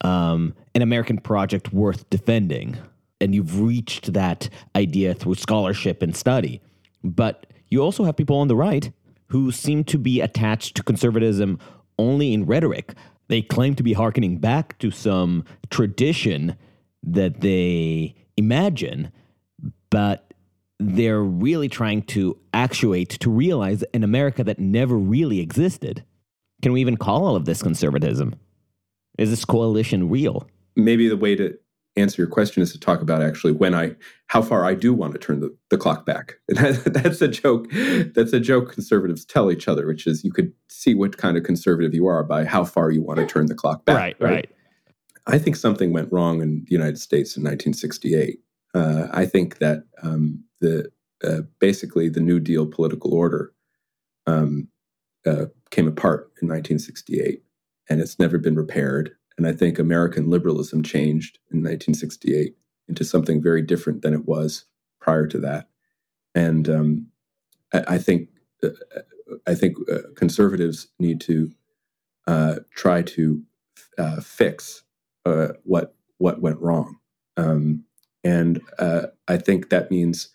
um, an American project worth defending. And you've reached that idea through scholarship and study. But you also have people on the right who seem to be attached to conservatism only in rhetoric. They claim to be hearkening back to some tradition that they imagine, but they're really trying to actuate to realize an America that never really existed. Can we even call all of this conservatism? Is this coalition real? Maybe the way to answer your question is to talk about actually when I, how far I do want to turn the, the clock back. that's a joke. That's a joke conservatives tell each other, which is you could see what kind of conservative you are by how far you want to turn the clock back. Right, right. right. I think something went wrong in the United States in 1968. Uh, I think that um, the uh, basically the New Deal political order um, uh, came apart in 1968, and it's never been repaired. And I think American liberalism changed in 1968 into something very different than it was prior to that. And um, I, I, think uh, I think uh, conservatives need to uh, try to fix what what went wrong. Um, and I think that means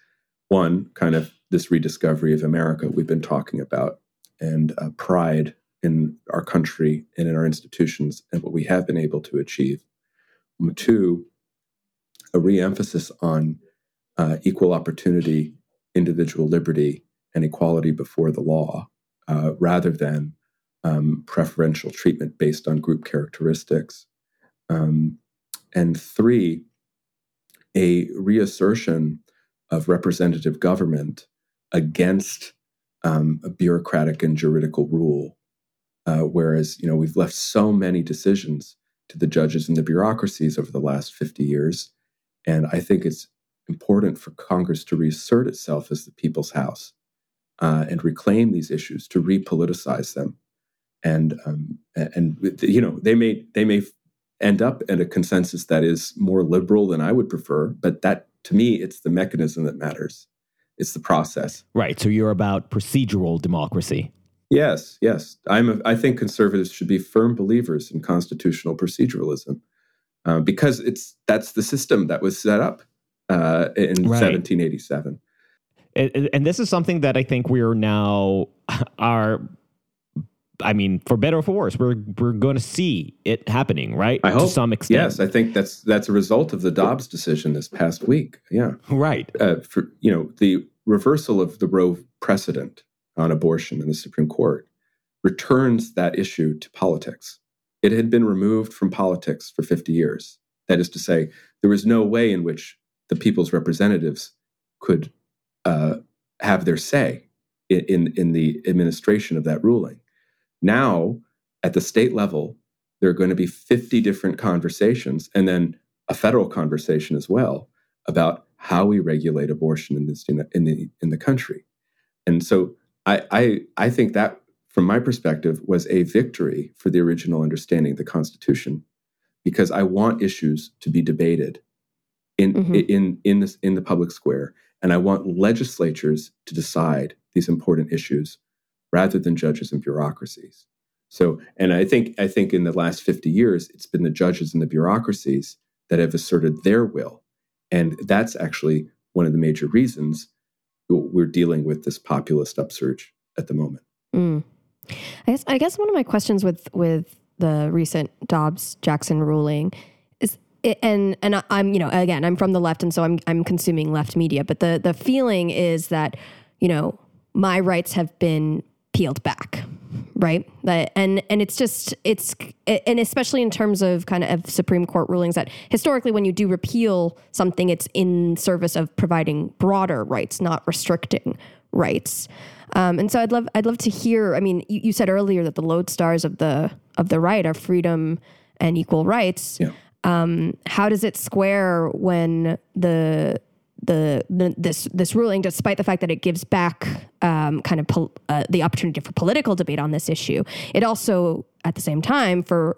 one, kind of this rediscovery of America we've been talking about, and uh, pride in our country and in our institutions and what we have been able to achieve. two, a reemphasis on uh, equal opportunity, individual liberty, and equality before the law, uh, rather than um, preferential treatment based on group characteristics. Um, and three, a reassertion of representative government against um, bureaucratic and juridical rule. Uh, whereas, you know, we've left so many decisions to the judges and the bureaucracies over the last 50 years. And I think it's important for Congress to reassert itself as the people's house uh, and reclaim these issues, to repoliticize them. And um, and you know they may they may end up at a consensus that is more liberal than I would prefer, but that to me it's the mechanism that matters. It's the process. Right. So you're about procedural democracy. Yes, yes. I'm. A, I think conservatives should be firm believers in constitutional proceduralism uh, because it's that's the system that was set up uh, in right. 1787. And, and this is something that I think we're now are. I mean, for better or for worse, we're we're going to see it happening, right? I hope. To some extent. Yes, I think that's that's a result of the Dobbs decision this past week. Yeah, right. Uh, for you know the reversal of the Roe precedent on abortion in the Supreme Court returns that issue to politics. It had been removed from politics for 50 years. That is to say, there was no way in which the people's representatives could uh, have their say in, in, in the administration of that ruling. Now, at the state level, there are going to be 50 different conversations and then a federal conversation as well about how we regulate abortion in, this, in, the, in, the, in the country. And so I, I, I think that, from my perspective, was a victory for the original understanding of the Constitution, because I want issues to be debated in mm-hmm. in in this in the public square, and I want legislatures to decide these important issues rather than judges and bureaucracies. So, and I think I think in the last fifty years, it's been the judges and the bureaucracies that have asserted their will, and that's actually one of the major reasons we're dealing with this populist upsurge at the moment. Mm. I guess I guess one of my questions with with the recent Dobbs Jackson ruling is and and I'm you know again I'm from the left and so I'm I'm consuming left media but the the feeling is that you know my rights have been peeled back right? And and it's just it's and especially in terms of kind of supreme court rulings that historically when you do repeal something it's in service of providing broader rights not restricting rights. Um, and so i'd love i'd love to hear i mean you, you, said earlier that the lodestars of the of the right are freedom and equal rights. Yeah. um, how does it square when the the, the, this this ruling, despite the fact that it gives back um, kind of pol- uh, the opportunity for political debate on this issue, it also, at the same time, for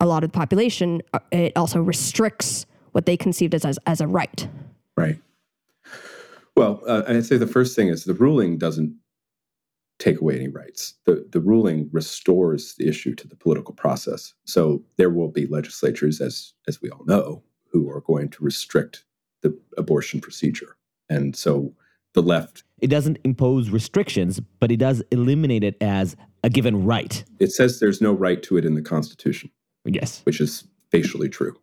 a lot of the population, uh, it also restricts what they conceived as as, as a right. Right. Well, uh, I'd say the first thing is the ruling doesn't take away any rights. The the ruling restores the issue to the political process. So there will be legislatures, as as we all know, who are going to restrict the abortion procedure. And so the left. It doesn't impose restrictions, but it does eliminate it as a given right. It says there's no right to it in the Constitution. Yes. Which is facially true.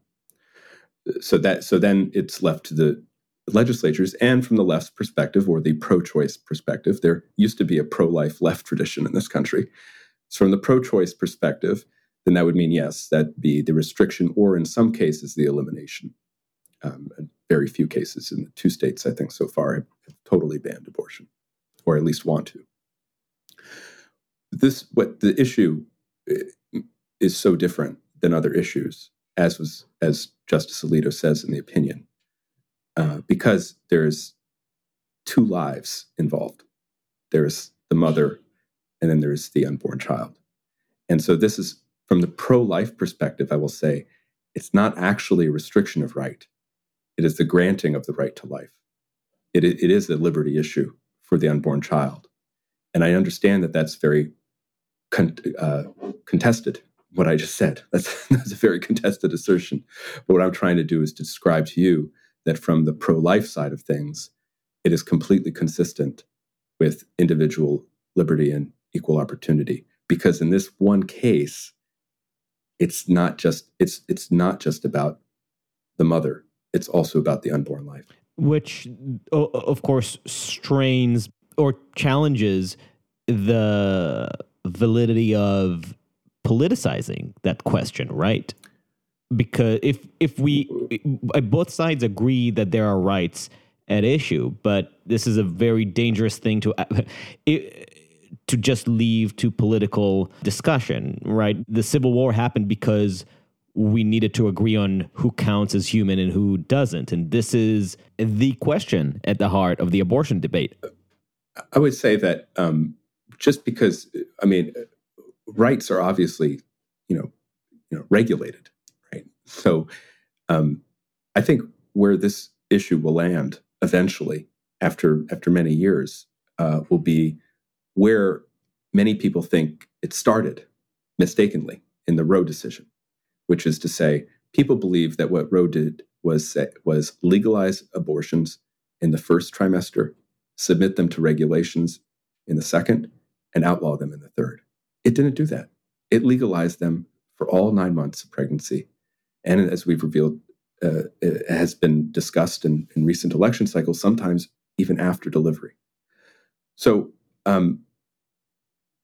So that so then it's left to the legislatures and from the left's perspective or the pro-choice perspective, there used to be a pro-life left tradition in this country. So from the pro-choice perspective, then that would mean yes, that be the restriction or in some cases the elimination. Um, very few cases in the two states, I think, so far have, totally banned abortion, or at least want to. This, what the issue eh, is so different than other issues, as was as Justice Alito says in the opinion, uh, because there's two lives involved. There's the mother, and then there's the unborn child. And so this is from the pro-life perspective. I will say, it's not actually a restriction of right it is the granting of the right to life. It, it is a liberty issue for the unborn child. And I understand that that's very con- uh, contested, what I just said. That's, that's a very contested assertion. But what I'm trying to do is to describe to you that from the pro life side of things, it is completely consistent with individual liberty and equal opportunity. Because in this one case, it's not just it's it's not just about the mother it's also about the unborn life. Which, of course, strains or challenges the validity of politicizing that question, right? Because if if we both sides agree that there are rights at issue, but this is a very dangerous thing to. To just leave to political discussion, right? The Civil War happened because we needed to agree on who counts as human and who doesn't. And this is the question at the heart of the abortion debate. I would say that um, just because, I mean, rights are obviously, you know, you know, regulated, right? So um, I think where this issue will land eventually, after after many years, uh, will be where many people think it started mistakenly in the Roe decision, which is to say, people believe that what Roe did was say, was legalize abortions in the first trimester, submit them to regulations in the second, and outlaw them in the third. It didn't do that. It legalized them for all nine months of pregnancy, and as we've revealed, uh, has been discussed in, in recent election cycles, sometimes even after delivery. So um,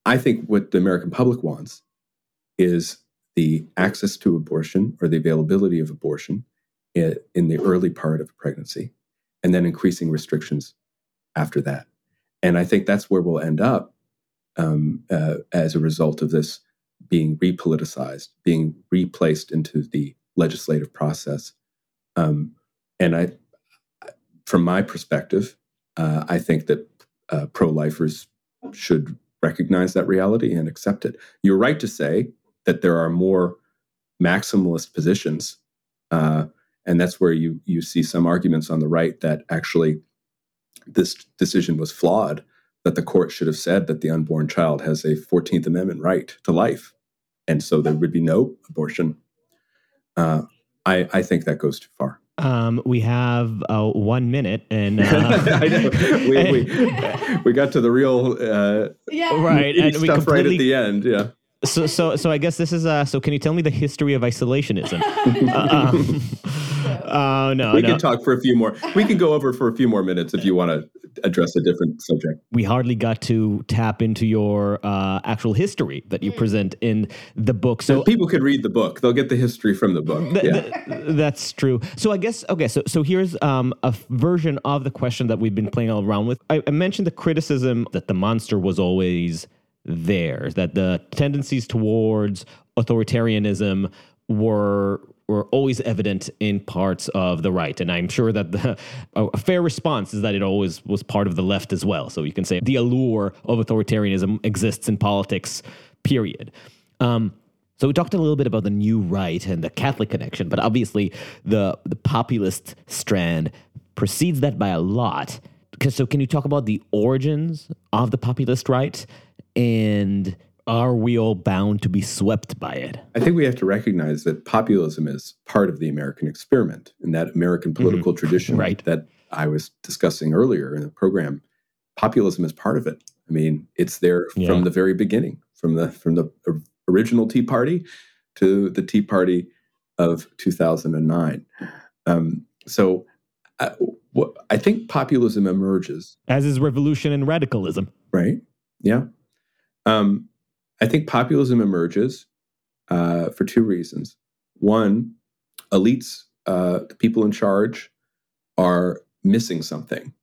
I think what the American public wants is the access to abortion or the availability of abortion in, the early part of pregnancy, and then increasing restrictions after that. And I think that's where we'll end up um, uh, as a result of this being repoliticized, being replaced into the legislative process. Um, and I, from my perspective, uh, I think that uh, pro-lifers should recognize that reality and accept it. You're right to say that there are more maximalist positions, uh, and that's where you you see some arguments on the right that actually this decision was flawed. That the court should have said that the unborn child has a Fourteenth Amendment right to life, and so there would be no abortion. Uh, I, I think that goes too far. Um, we have uh, one minute, and uh, I know. We, we, we, got to the real uh, Yeah. right, and we stuff right at the end. Yeah. So, so, so I guess this is. Uh, so, can you tell me the history of isolationism? uh, um, uh, no, we no. can talk for a few more. We can go over for a few more minutes if you want to address a different subject. we hardly got to tap into your uh, actual history that you present in the book. So, people could read the book; they'll get the history from the book. Th- yeah. th- that's true. So I guess okay. So so here's um, a f- version of the question that we've been playing around with. I, I mentioned the criticism that the monster was always there, that the tendencies towards authoritarianism were were always evident in parts of the right, and I'm sure that the a fair response is that it always was part of the left as well. So you can say the allure of authoritarianism exists in politics. Period. Um, so we talked a little bit about the new right and the Catholic connection, but obviously the the populist strand precedes that by a lot. So can you talk about the origins of the populist right and are we all bound to be swept by it? I think we have to recognize that populism is part of the American experiment and that American political tradition Mm-hmm. Right. that I was discussing earlier in the program. Populism is part of it. I mean, it's there Yeah. from the very beginning, from the from the original Tea Party to the Tea Party of 2009. Um, so, I, what, I think populism emerges As is revolution and radicalism. right? Yeah. Um, I think populism emerges uh, for two reasons. One, elites, uh, the people in charge, are missing something.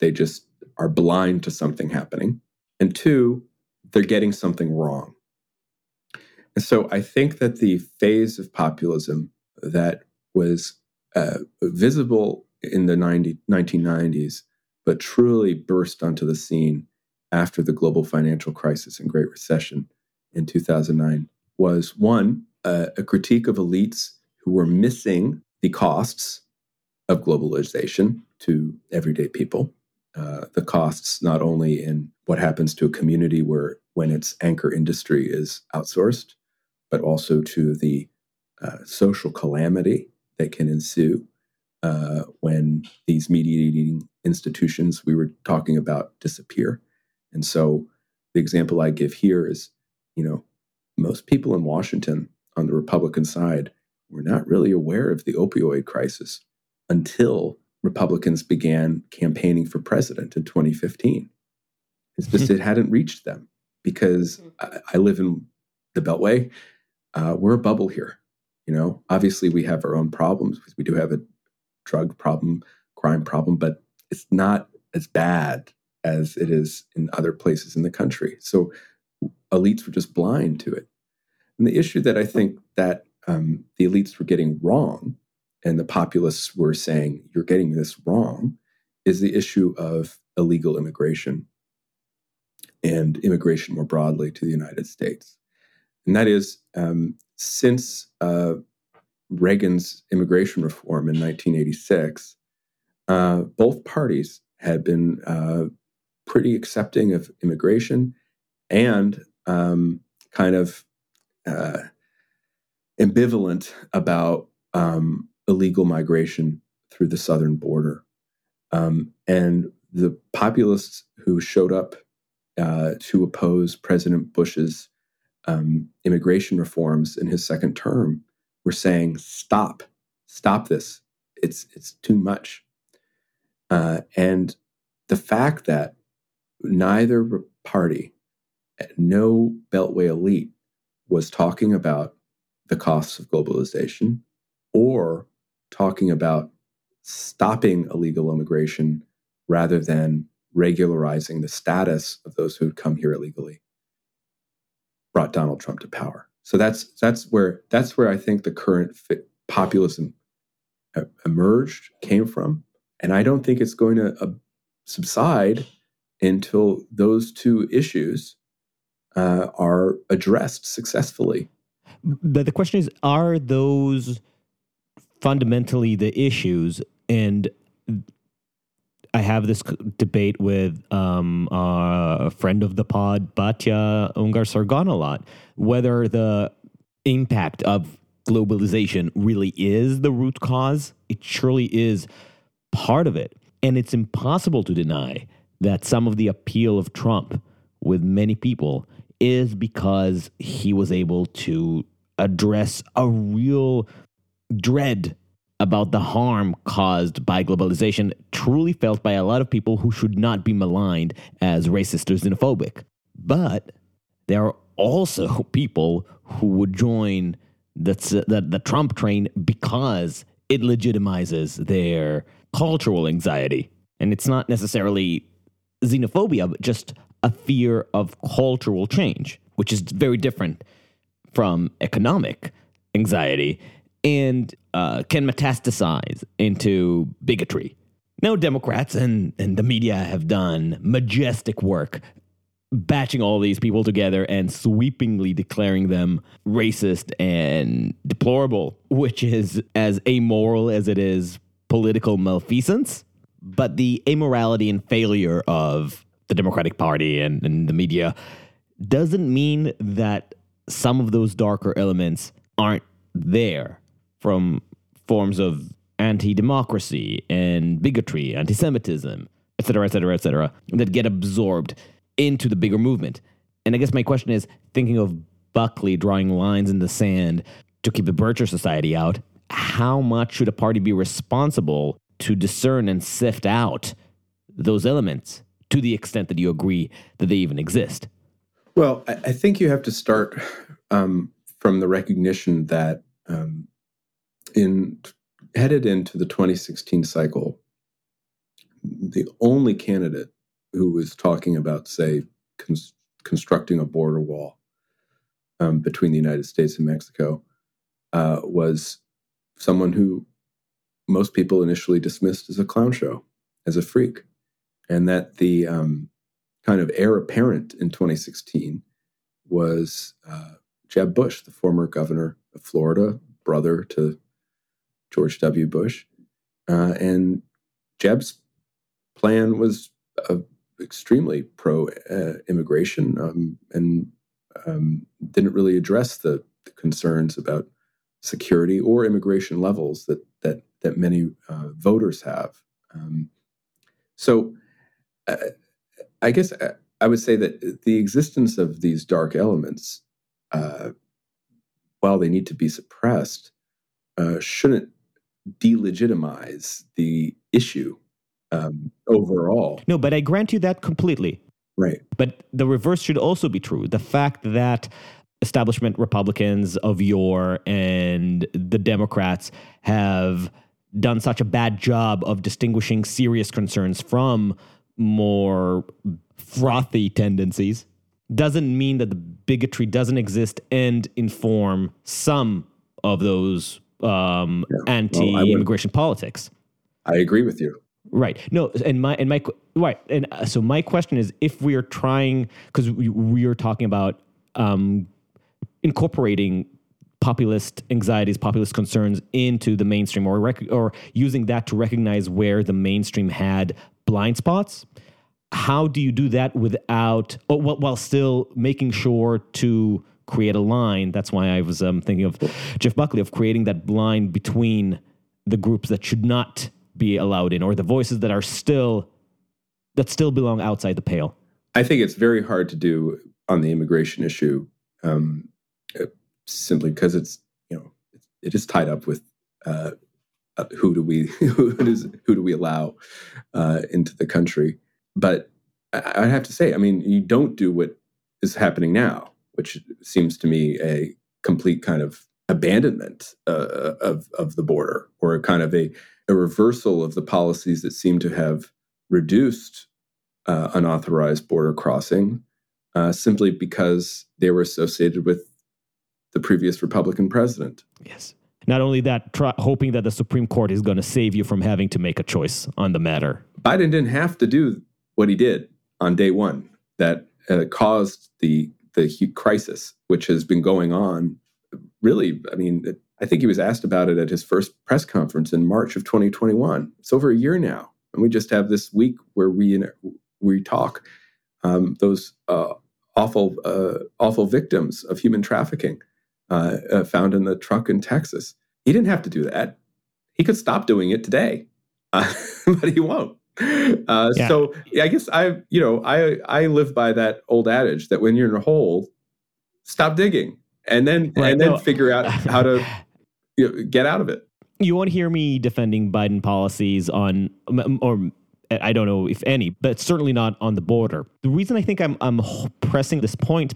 They just are blind to something happening. And two, they're getting something wrong. And so I think that the phase of populism that was uh, visible in the 90, 1990s, but truly burst onto the scene after the global financial crisis and Great Recession in 2009 was one, uh, a critique of elites who were missing the costs of globalization to everyday people. Uh, the costs not only in what happens to a community where when its anchor industry is outsourced, but also to the uh, social calamity that can ensue uh, when these mediating institutions we were talking about disappear. And so the example I give here is, you know, most people in Washington on the Republican side were not really aware of the opioid crisis until Republicans began campaigning for president in 2015. It's just it hadn't reached them because I, I live in the Beltway. Uh, we're a bubble here. You know, obviously we have our own problems because we do have a drug problem, crime problem, but it's not as bad as it is in other places in the country. So elites were just blind to it. And the issue that I think that um, the elites were getting wrong, and the populists were saying, you're getting this wrong, is the issue of illegal immigration and immigration more broadly to the United States. And that is, um, since uh, Reagan's immigration reform in 1986, uh, both parties had been uh, pretty accepting of immigration and um, kind of uh, ambivalent about um, illegal migration through the southern border. Um, and the populists who showed up uh, to oppose President Bush's um, immigration reforms in his second term were saying, "Stop, stop this! It's it's too much." Uh, and the fact that neither party, no Beltway elite, was talking about the costs of globalization or talking about stopping illegal immigration rather than regularizing the status of those who had come here illegally brought Donald Trump to power. So that's that's where that's where I think the current populism emerged came from, and I don't think it's going to uh, subside until those two issues uh, are addressed successfully. But the question is, are those fundamentally the issues? And I have this debate with um, a friend of the pod, Batya Ungar Sargon, a lot, whether the impact of globalization really is the root cause. It surely is part of it. And it's impossible to deny that some of the appeal of Trump with many people is because he was able to address a real dread about the harm caused by globalization truly felt by a lot of people who should not be maligned as racist or xenophobic. But there are also people who would join the, the, the Trump train because it legitimizes their cultural anxiety. And it's not necessarily xenophobia, but just a fear of cultural change, which is very different from economic anxiety and uh, can metastasize into bigotry. Now, Democrats and, and the media have done majestic work batching all these people together and sweepingly declaring them racist and deplorable, which is as amoral as it is political malfeasance. But the amorality and failure of the Democratic Party and, and the media doesn't mean that some of those darker elements aren't there from forms of anti-democracy and bigotry, anti-Semitism, et cetera, et cetera, et cetera, that get absorbed into the bigger movement. And I guess my question is, thinking of Buckley drawing lines in the sand to keep the Bircher Society out, how much should a party be responsible to discern and sift out those elements to the extent that you agree that they even exist? Well, I think you have to start um, from the recognition that um, in headed into the 2016 cycle, the only candidate who was talking about, say, cons- constructing a border wall um, between the United States and Mexico uh, was someone who most people initially dismissed as a clown show, as a freak, and that the um, kind of heir apparent in 2016 was uh, Jeb Bush, the former governor of Florida, brother to George W. Bush. Uh, and Jeb's plan was uh, extremely pro uh, immigration um, and um, didn't really address the, the, concerns about security or immigration levels that that that many uh, voters have. Um, so, uh, I guess uh, I would say that the existence of these dark elements, while they need to be suppressed, shouldn't delegitimize the issue um, overall. No, but I grant you that completely. Right. But the reverse should also be true. The fact that establishment Republicans of yore and the Democrats have done such a bad job of distinguishing serious concerns from more frothy tendencies doesn't mean that the bigotry doesn't exist and inform some of those um, Yeah. Well, I anti-immigration politics. I agree with you. Right. No, and my and my right. And uh, so my question is, if we are trying, because we, we are talking about um, incorporating populist anxieties, populist concerns into the mainstream, or rec- or using that to recognize where the mainstream had blind spots. How do you do that without, oh, while still making sure to create a line? That's why I was um, thinking of Jeff Buckley of creating that line between the groups that should not be allowed in, or the voices that are still that still belong outside the pale. I think it's very hard to do on the immigration issue, um, simply because it's you know it, is tied up with uh, uh, who do we who does who do we allow uh, into the country. But I, I have to say, I mean, you don't do what is happening now, which seems to me a complete kind of abandonment uh, of of the border, or a kind of a a reversal of the policies that seem to have reduced uh, unauthorized border crossing uh, simply because they were associated with the previous Republican president. Yes. Not only that, try, hoping that the Supreme Court is going to save you from having to make a choice on the matter. Biden didn't have to do what he did on day one that uh, caused the the crisis, which has been going on. Really, I mean, I think he was asked about it at his first press conference in March of 2021. It's over a year now, and we just have this week where we we talk um, those uh, awful uh, awful victims of human trafficking uh, uh, found in the truck in Texas. He didn't have to do that. He could stop doing it today, uh, but he won't. Uh, Yeah. So I guess I, you know, I I live by that old adage that when you're in a hole, stop digging, and then Right, and then no. figure out how to you know, get out of it. You won't hear me defending Biden policies on, or I don't know if any, but certainly not on the border. The reason I think I'm, I'm pressing this point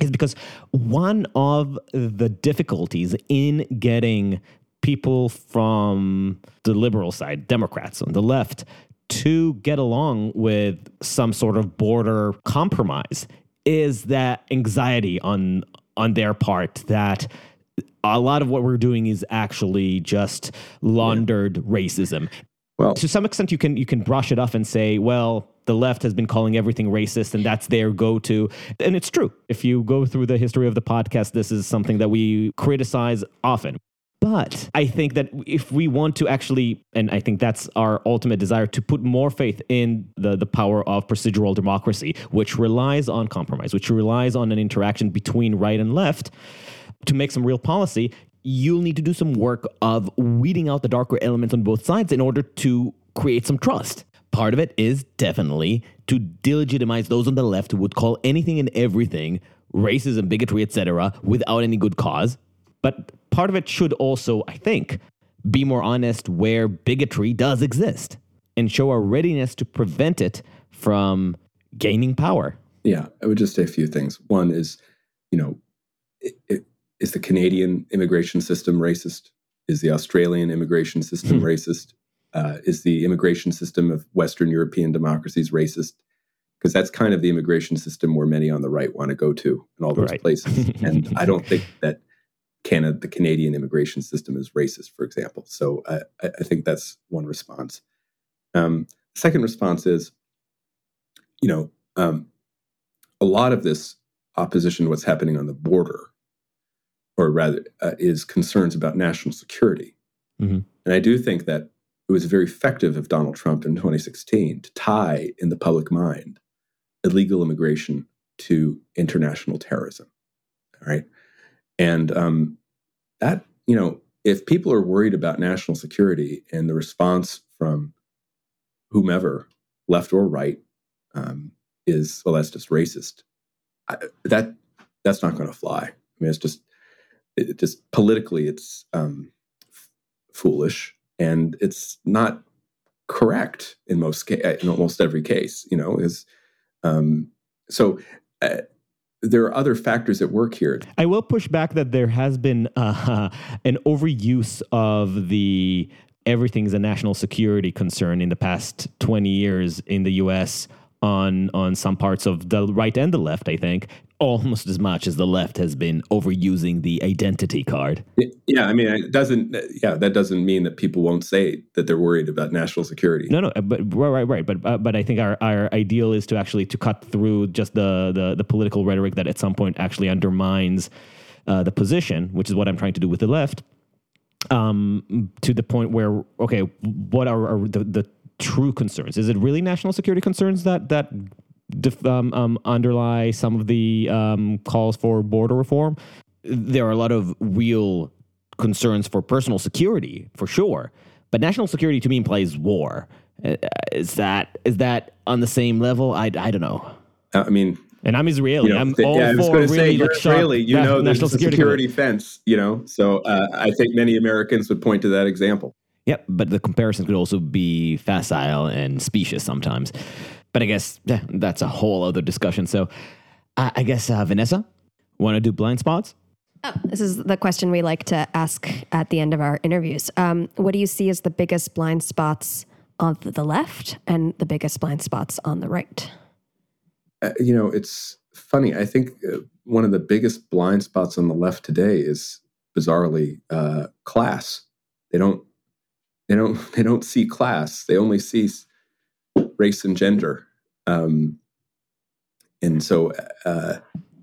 is because one of the difficulties in getting people from the liberal side, Democrats on the left, to get along with some sort of border compromise is that anxiety on on their part that a lot of what we're doing is actually just laundered racism. Well, To some extent, you can you can brush it off and say, well, the left has been calling everything racist, and that's their go-to. And it's true. If you go through the history of the podcast, this is something that we criticize often. But I think that if we want to actually, and I think that's our ultimate desire, to put more faith in the, the power of procedural democracy, which relies on compromise, which relies on an interaction between right and left, to make some real policy, you'll need to do some work of weeding out the darker elements on both sides in order to create some trust. Part of it is definitely to delegitimize those on the left who would call anything and everything racism, bigotry, etc., without any good cause. But part of it should also, I think, be more honest where bigotry does exist and show a readiness to prevent it from gaining power. Yeah, I would just say a few things. One is, you know, i i is the Canadian immigration system racist? Is the Australian immigration system Hmm. racist? Uh, is the immigration system of Western European democracies racist? Because that's kind of the immigration system where many on the right want to go to in all those Right. places. and I don't think that Canada, the Canadian immigration system is racist, for example. So I, I I think that's one response. Um, second response is, you know, um, a lot of this opposition to what's happening on the border, or rather, uh, is concerns about national security. Mhm. And I do think that it was very effective of Donald Trump in 2016 to tie in the public mind illegal immigration to international terrorism. All right. And um, that, you know, if people are worried about national security and the response from whomever, left or right, um, is well, that's just racist. I, that that's not going to fly. I mean, it's just it, just politically, it's um, f- foolish and it's not correct in most ca- in almost every case. You know, is um, so. Uh, there are other factors at work here. I will push back that there has been uh, an overuse of the everything is a national security concern in the past 20 years in the US on on some parts of the right and the left, I think, almost as much as the left has been overusing the identity card. Yeah, I mean, it doesn't. Yeah, that doesn't mean that people won't say that they're worried about national security. No, no, but right, right, right. But uh, but I think our, our ideal is to actually to cut through just the the, the political rhetoric that at some point actually undermines uh, the position, which is what I'm trying to do with the left. Um, to the point where okay, what are, are the, the true concerns? Is it really national security concerns that that def, um, um, underlie some of the um, calls for border reform? There are a lot of real concerns for personal security, for sure. But national security to me implies war. Uh, is that is that on the same level? I, I don't know. Uh, I mean, and I'm Israeli. You know, I'm th- all yeah, I was for going to really say you're like, Israeli. You know, there's national a security. security, fence. You know, so uh, I think many Americans would point to that example. Yep, but the comparison could also be facile and specious sometimes. But I guess yeah, that's a whole other discussion. So I I guess uh, Vanessa, want to do blind spots? Oh, this is the question we like to ask at the end of our interviews. Um, what do you see as the biggest blind spots on the left and the biggest blind spots on the right? Uh, you know, it's funny. I think uh, one of the biggest blind spots on the left today is bizarrely uh, class. They don't, they don't, they don't see class. They only see race and gender. Um, and so, uh,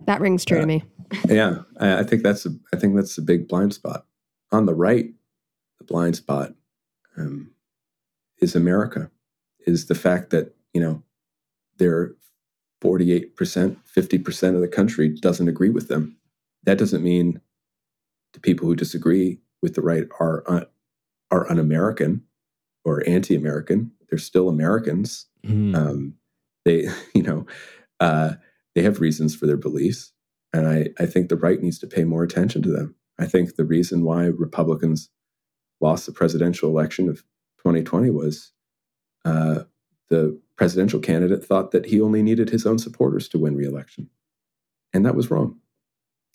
That rings true Uh, to me. yeah, I, I think that's a, I think that's a big blind spot. On the right, the blind spot um, is America, is the fact that you know they're forty eight percent, fifty percent of the country doesn't agree with them. That doesn't mean the people who disagree with the right are un, are un-American or anti-American. They're still Americans. Hmm. Um, they, you know, uh, they have reasons for their beliefs, and I, I think the right needs to pay more attention to them. I think the reason why Republicans lost the presidential election of 2020 was uh, the presidential candidate thought that he only needed his own supporters to win re-election, and that was wrong.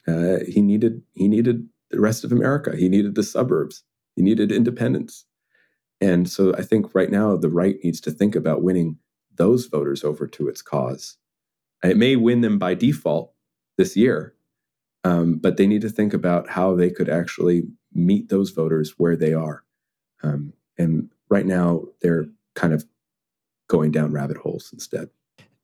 Uh, he needed he needed the rest of America. He needed the suburbs. He needed independence. And so I think right now the right needs to think about winning those voters over to its cause. It may win them by default this year, um, but they need to think about how they could actually meet those voters where they are. Um, and right now they're kind of going down rabbit holes instead.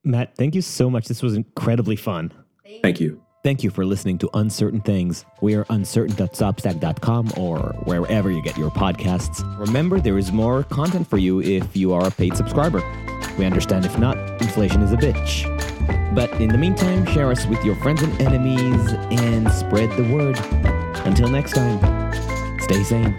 Matt, thank you so much. This was incredibly fun. Thank you. Thank you for listening to Uncertain Things. We are uncertain.substack.com or wherever you get your podcasts. Remember, there is more content for you if you are a paid subscriber. We understand if not, inflation is a bitch. But in the meantime, share us with your friends and enemies and spread the word. Until next time, stay sane.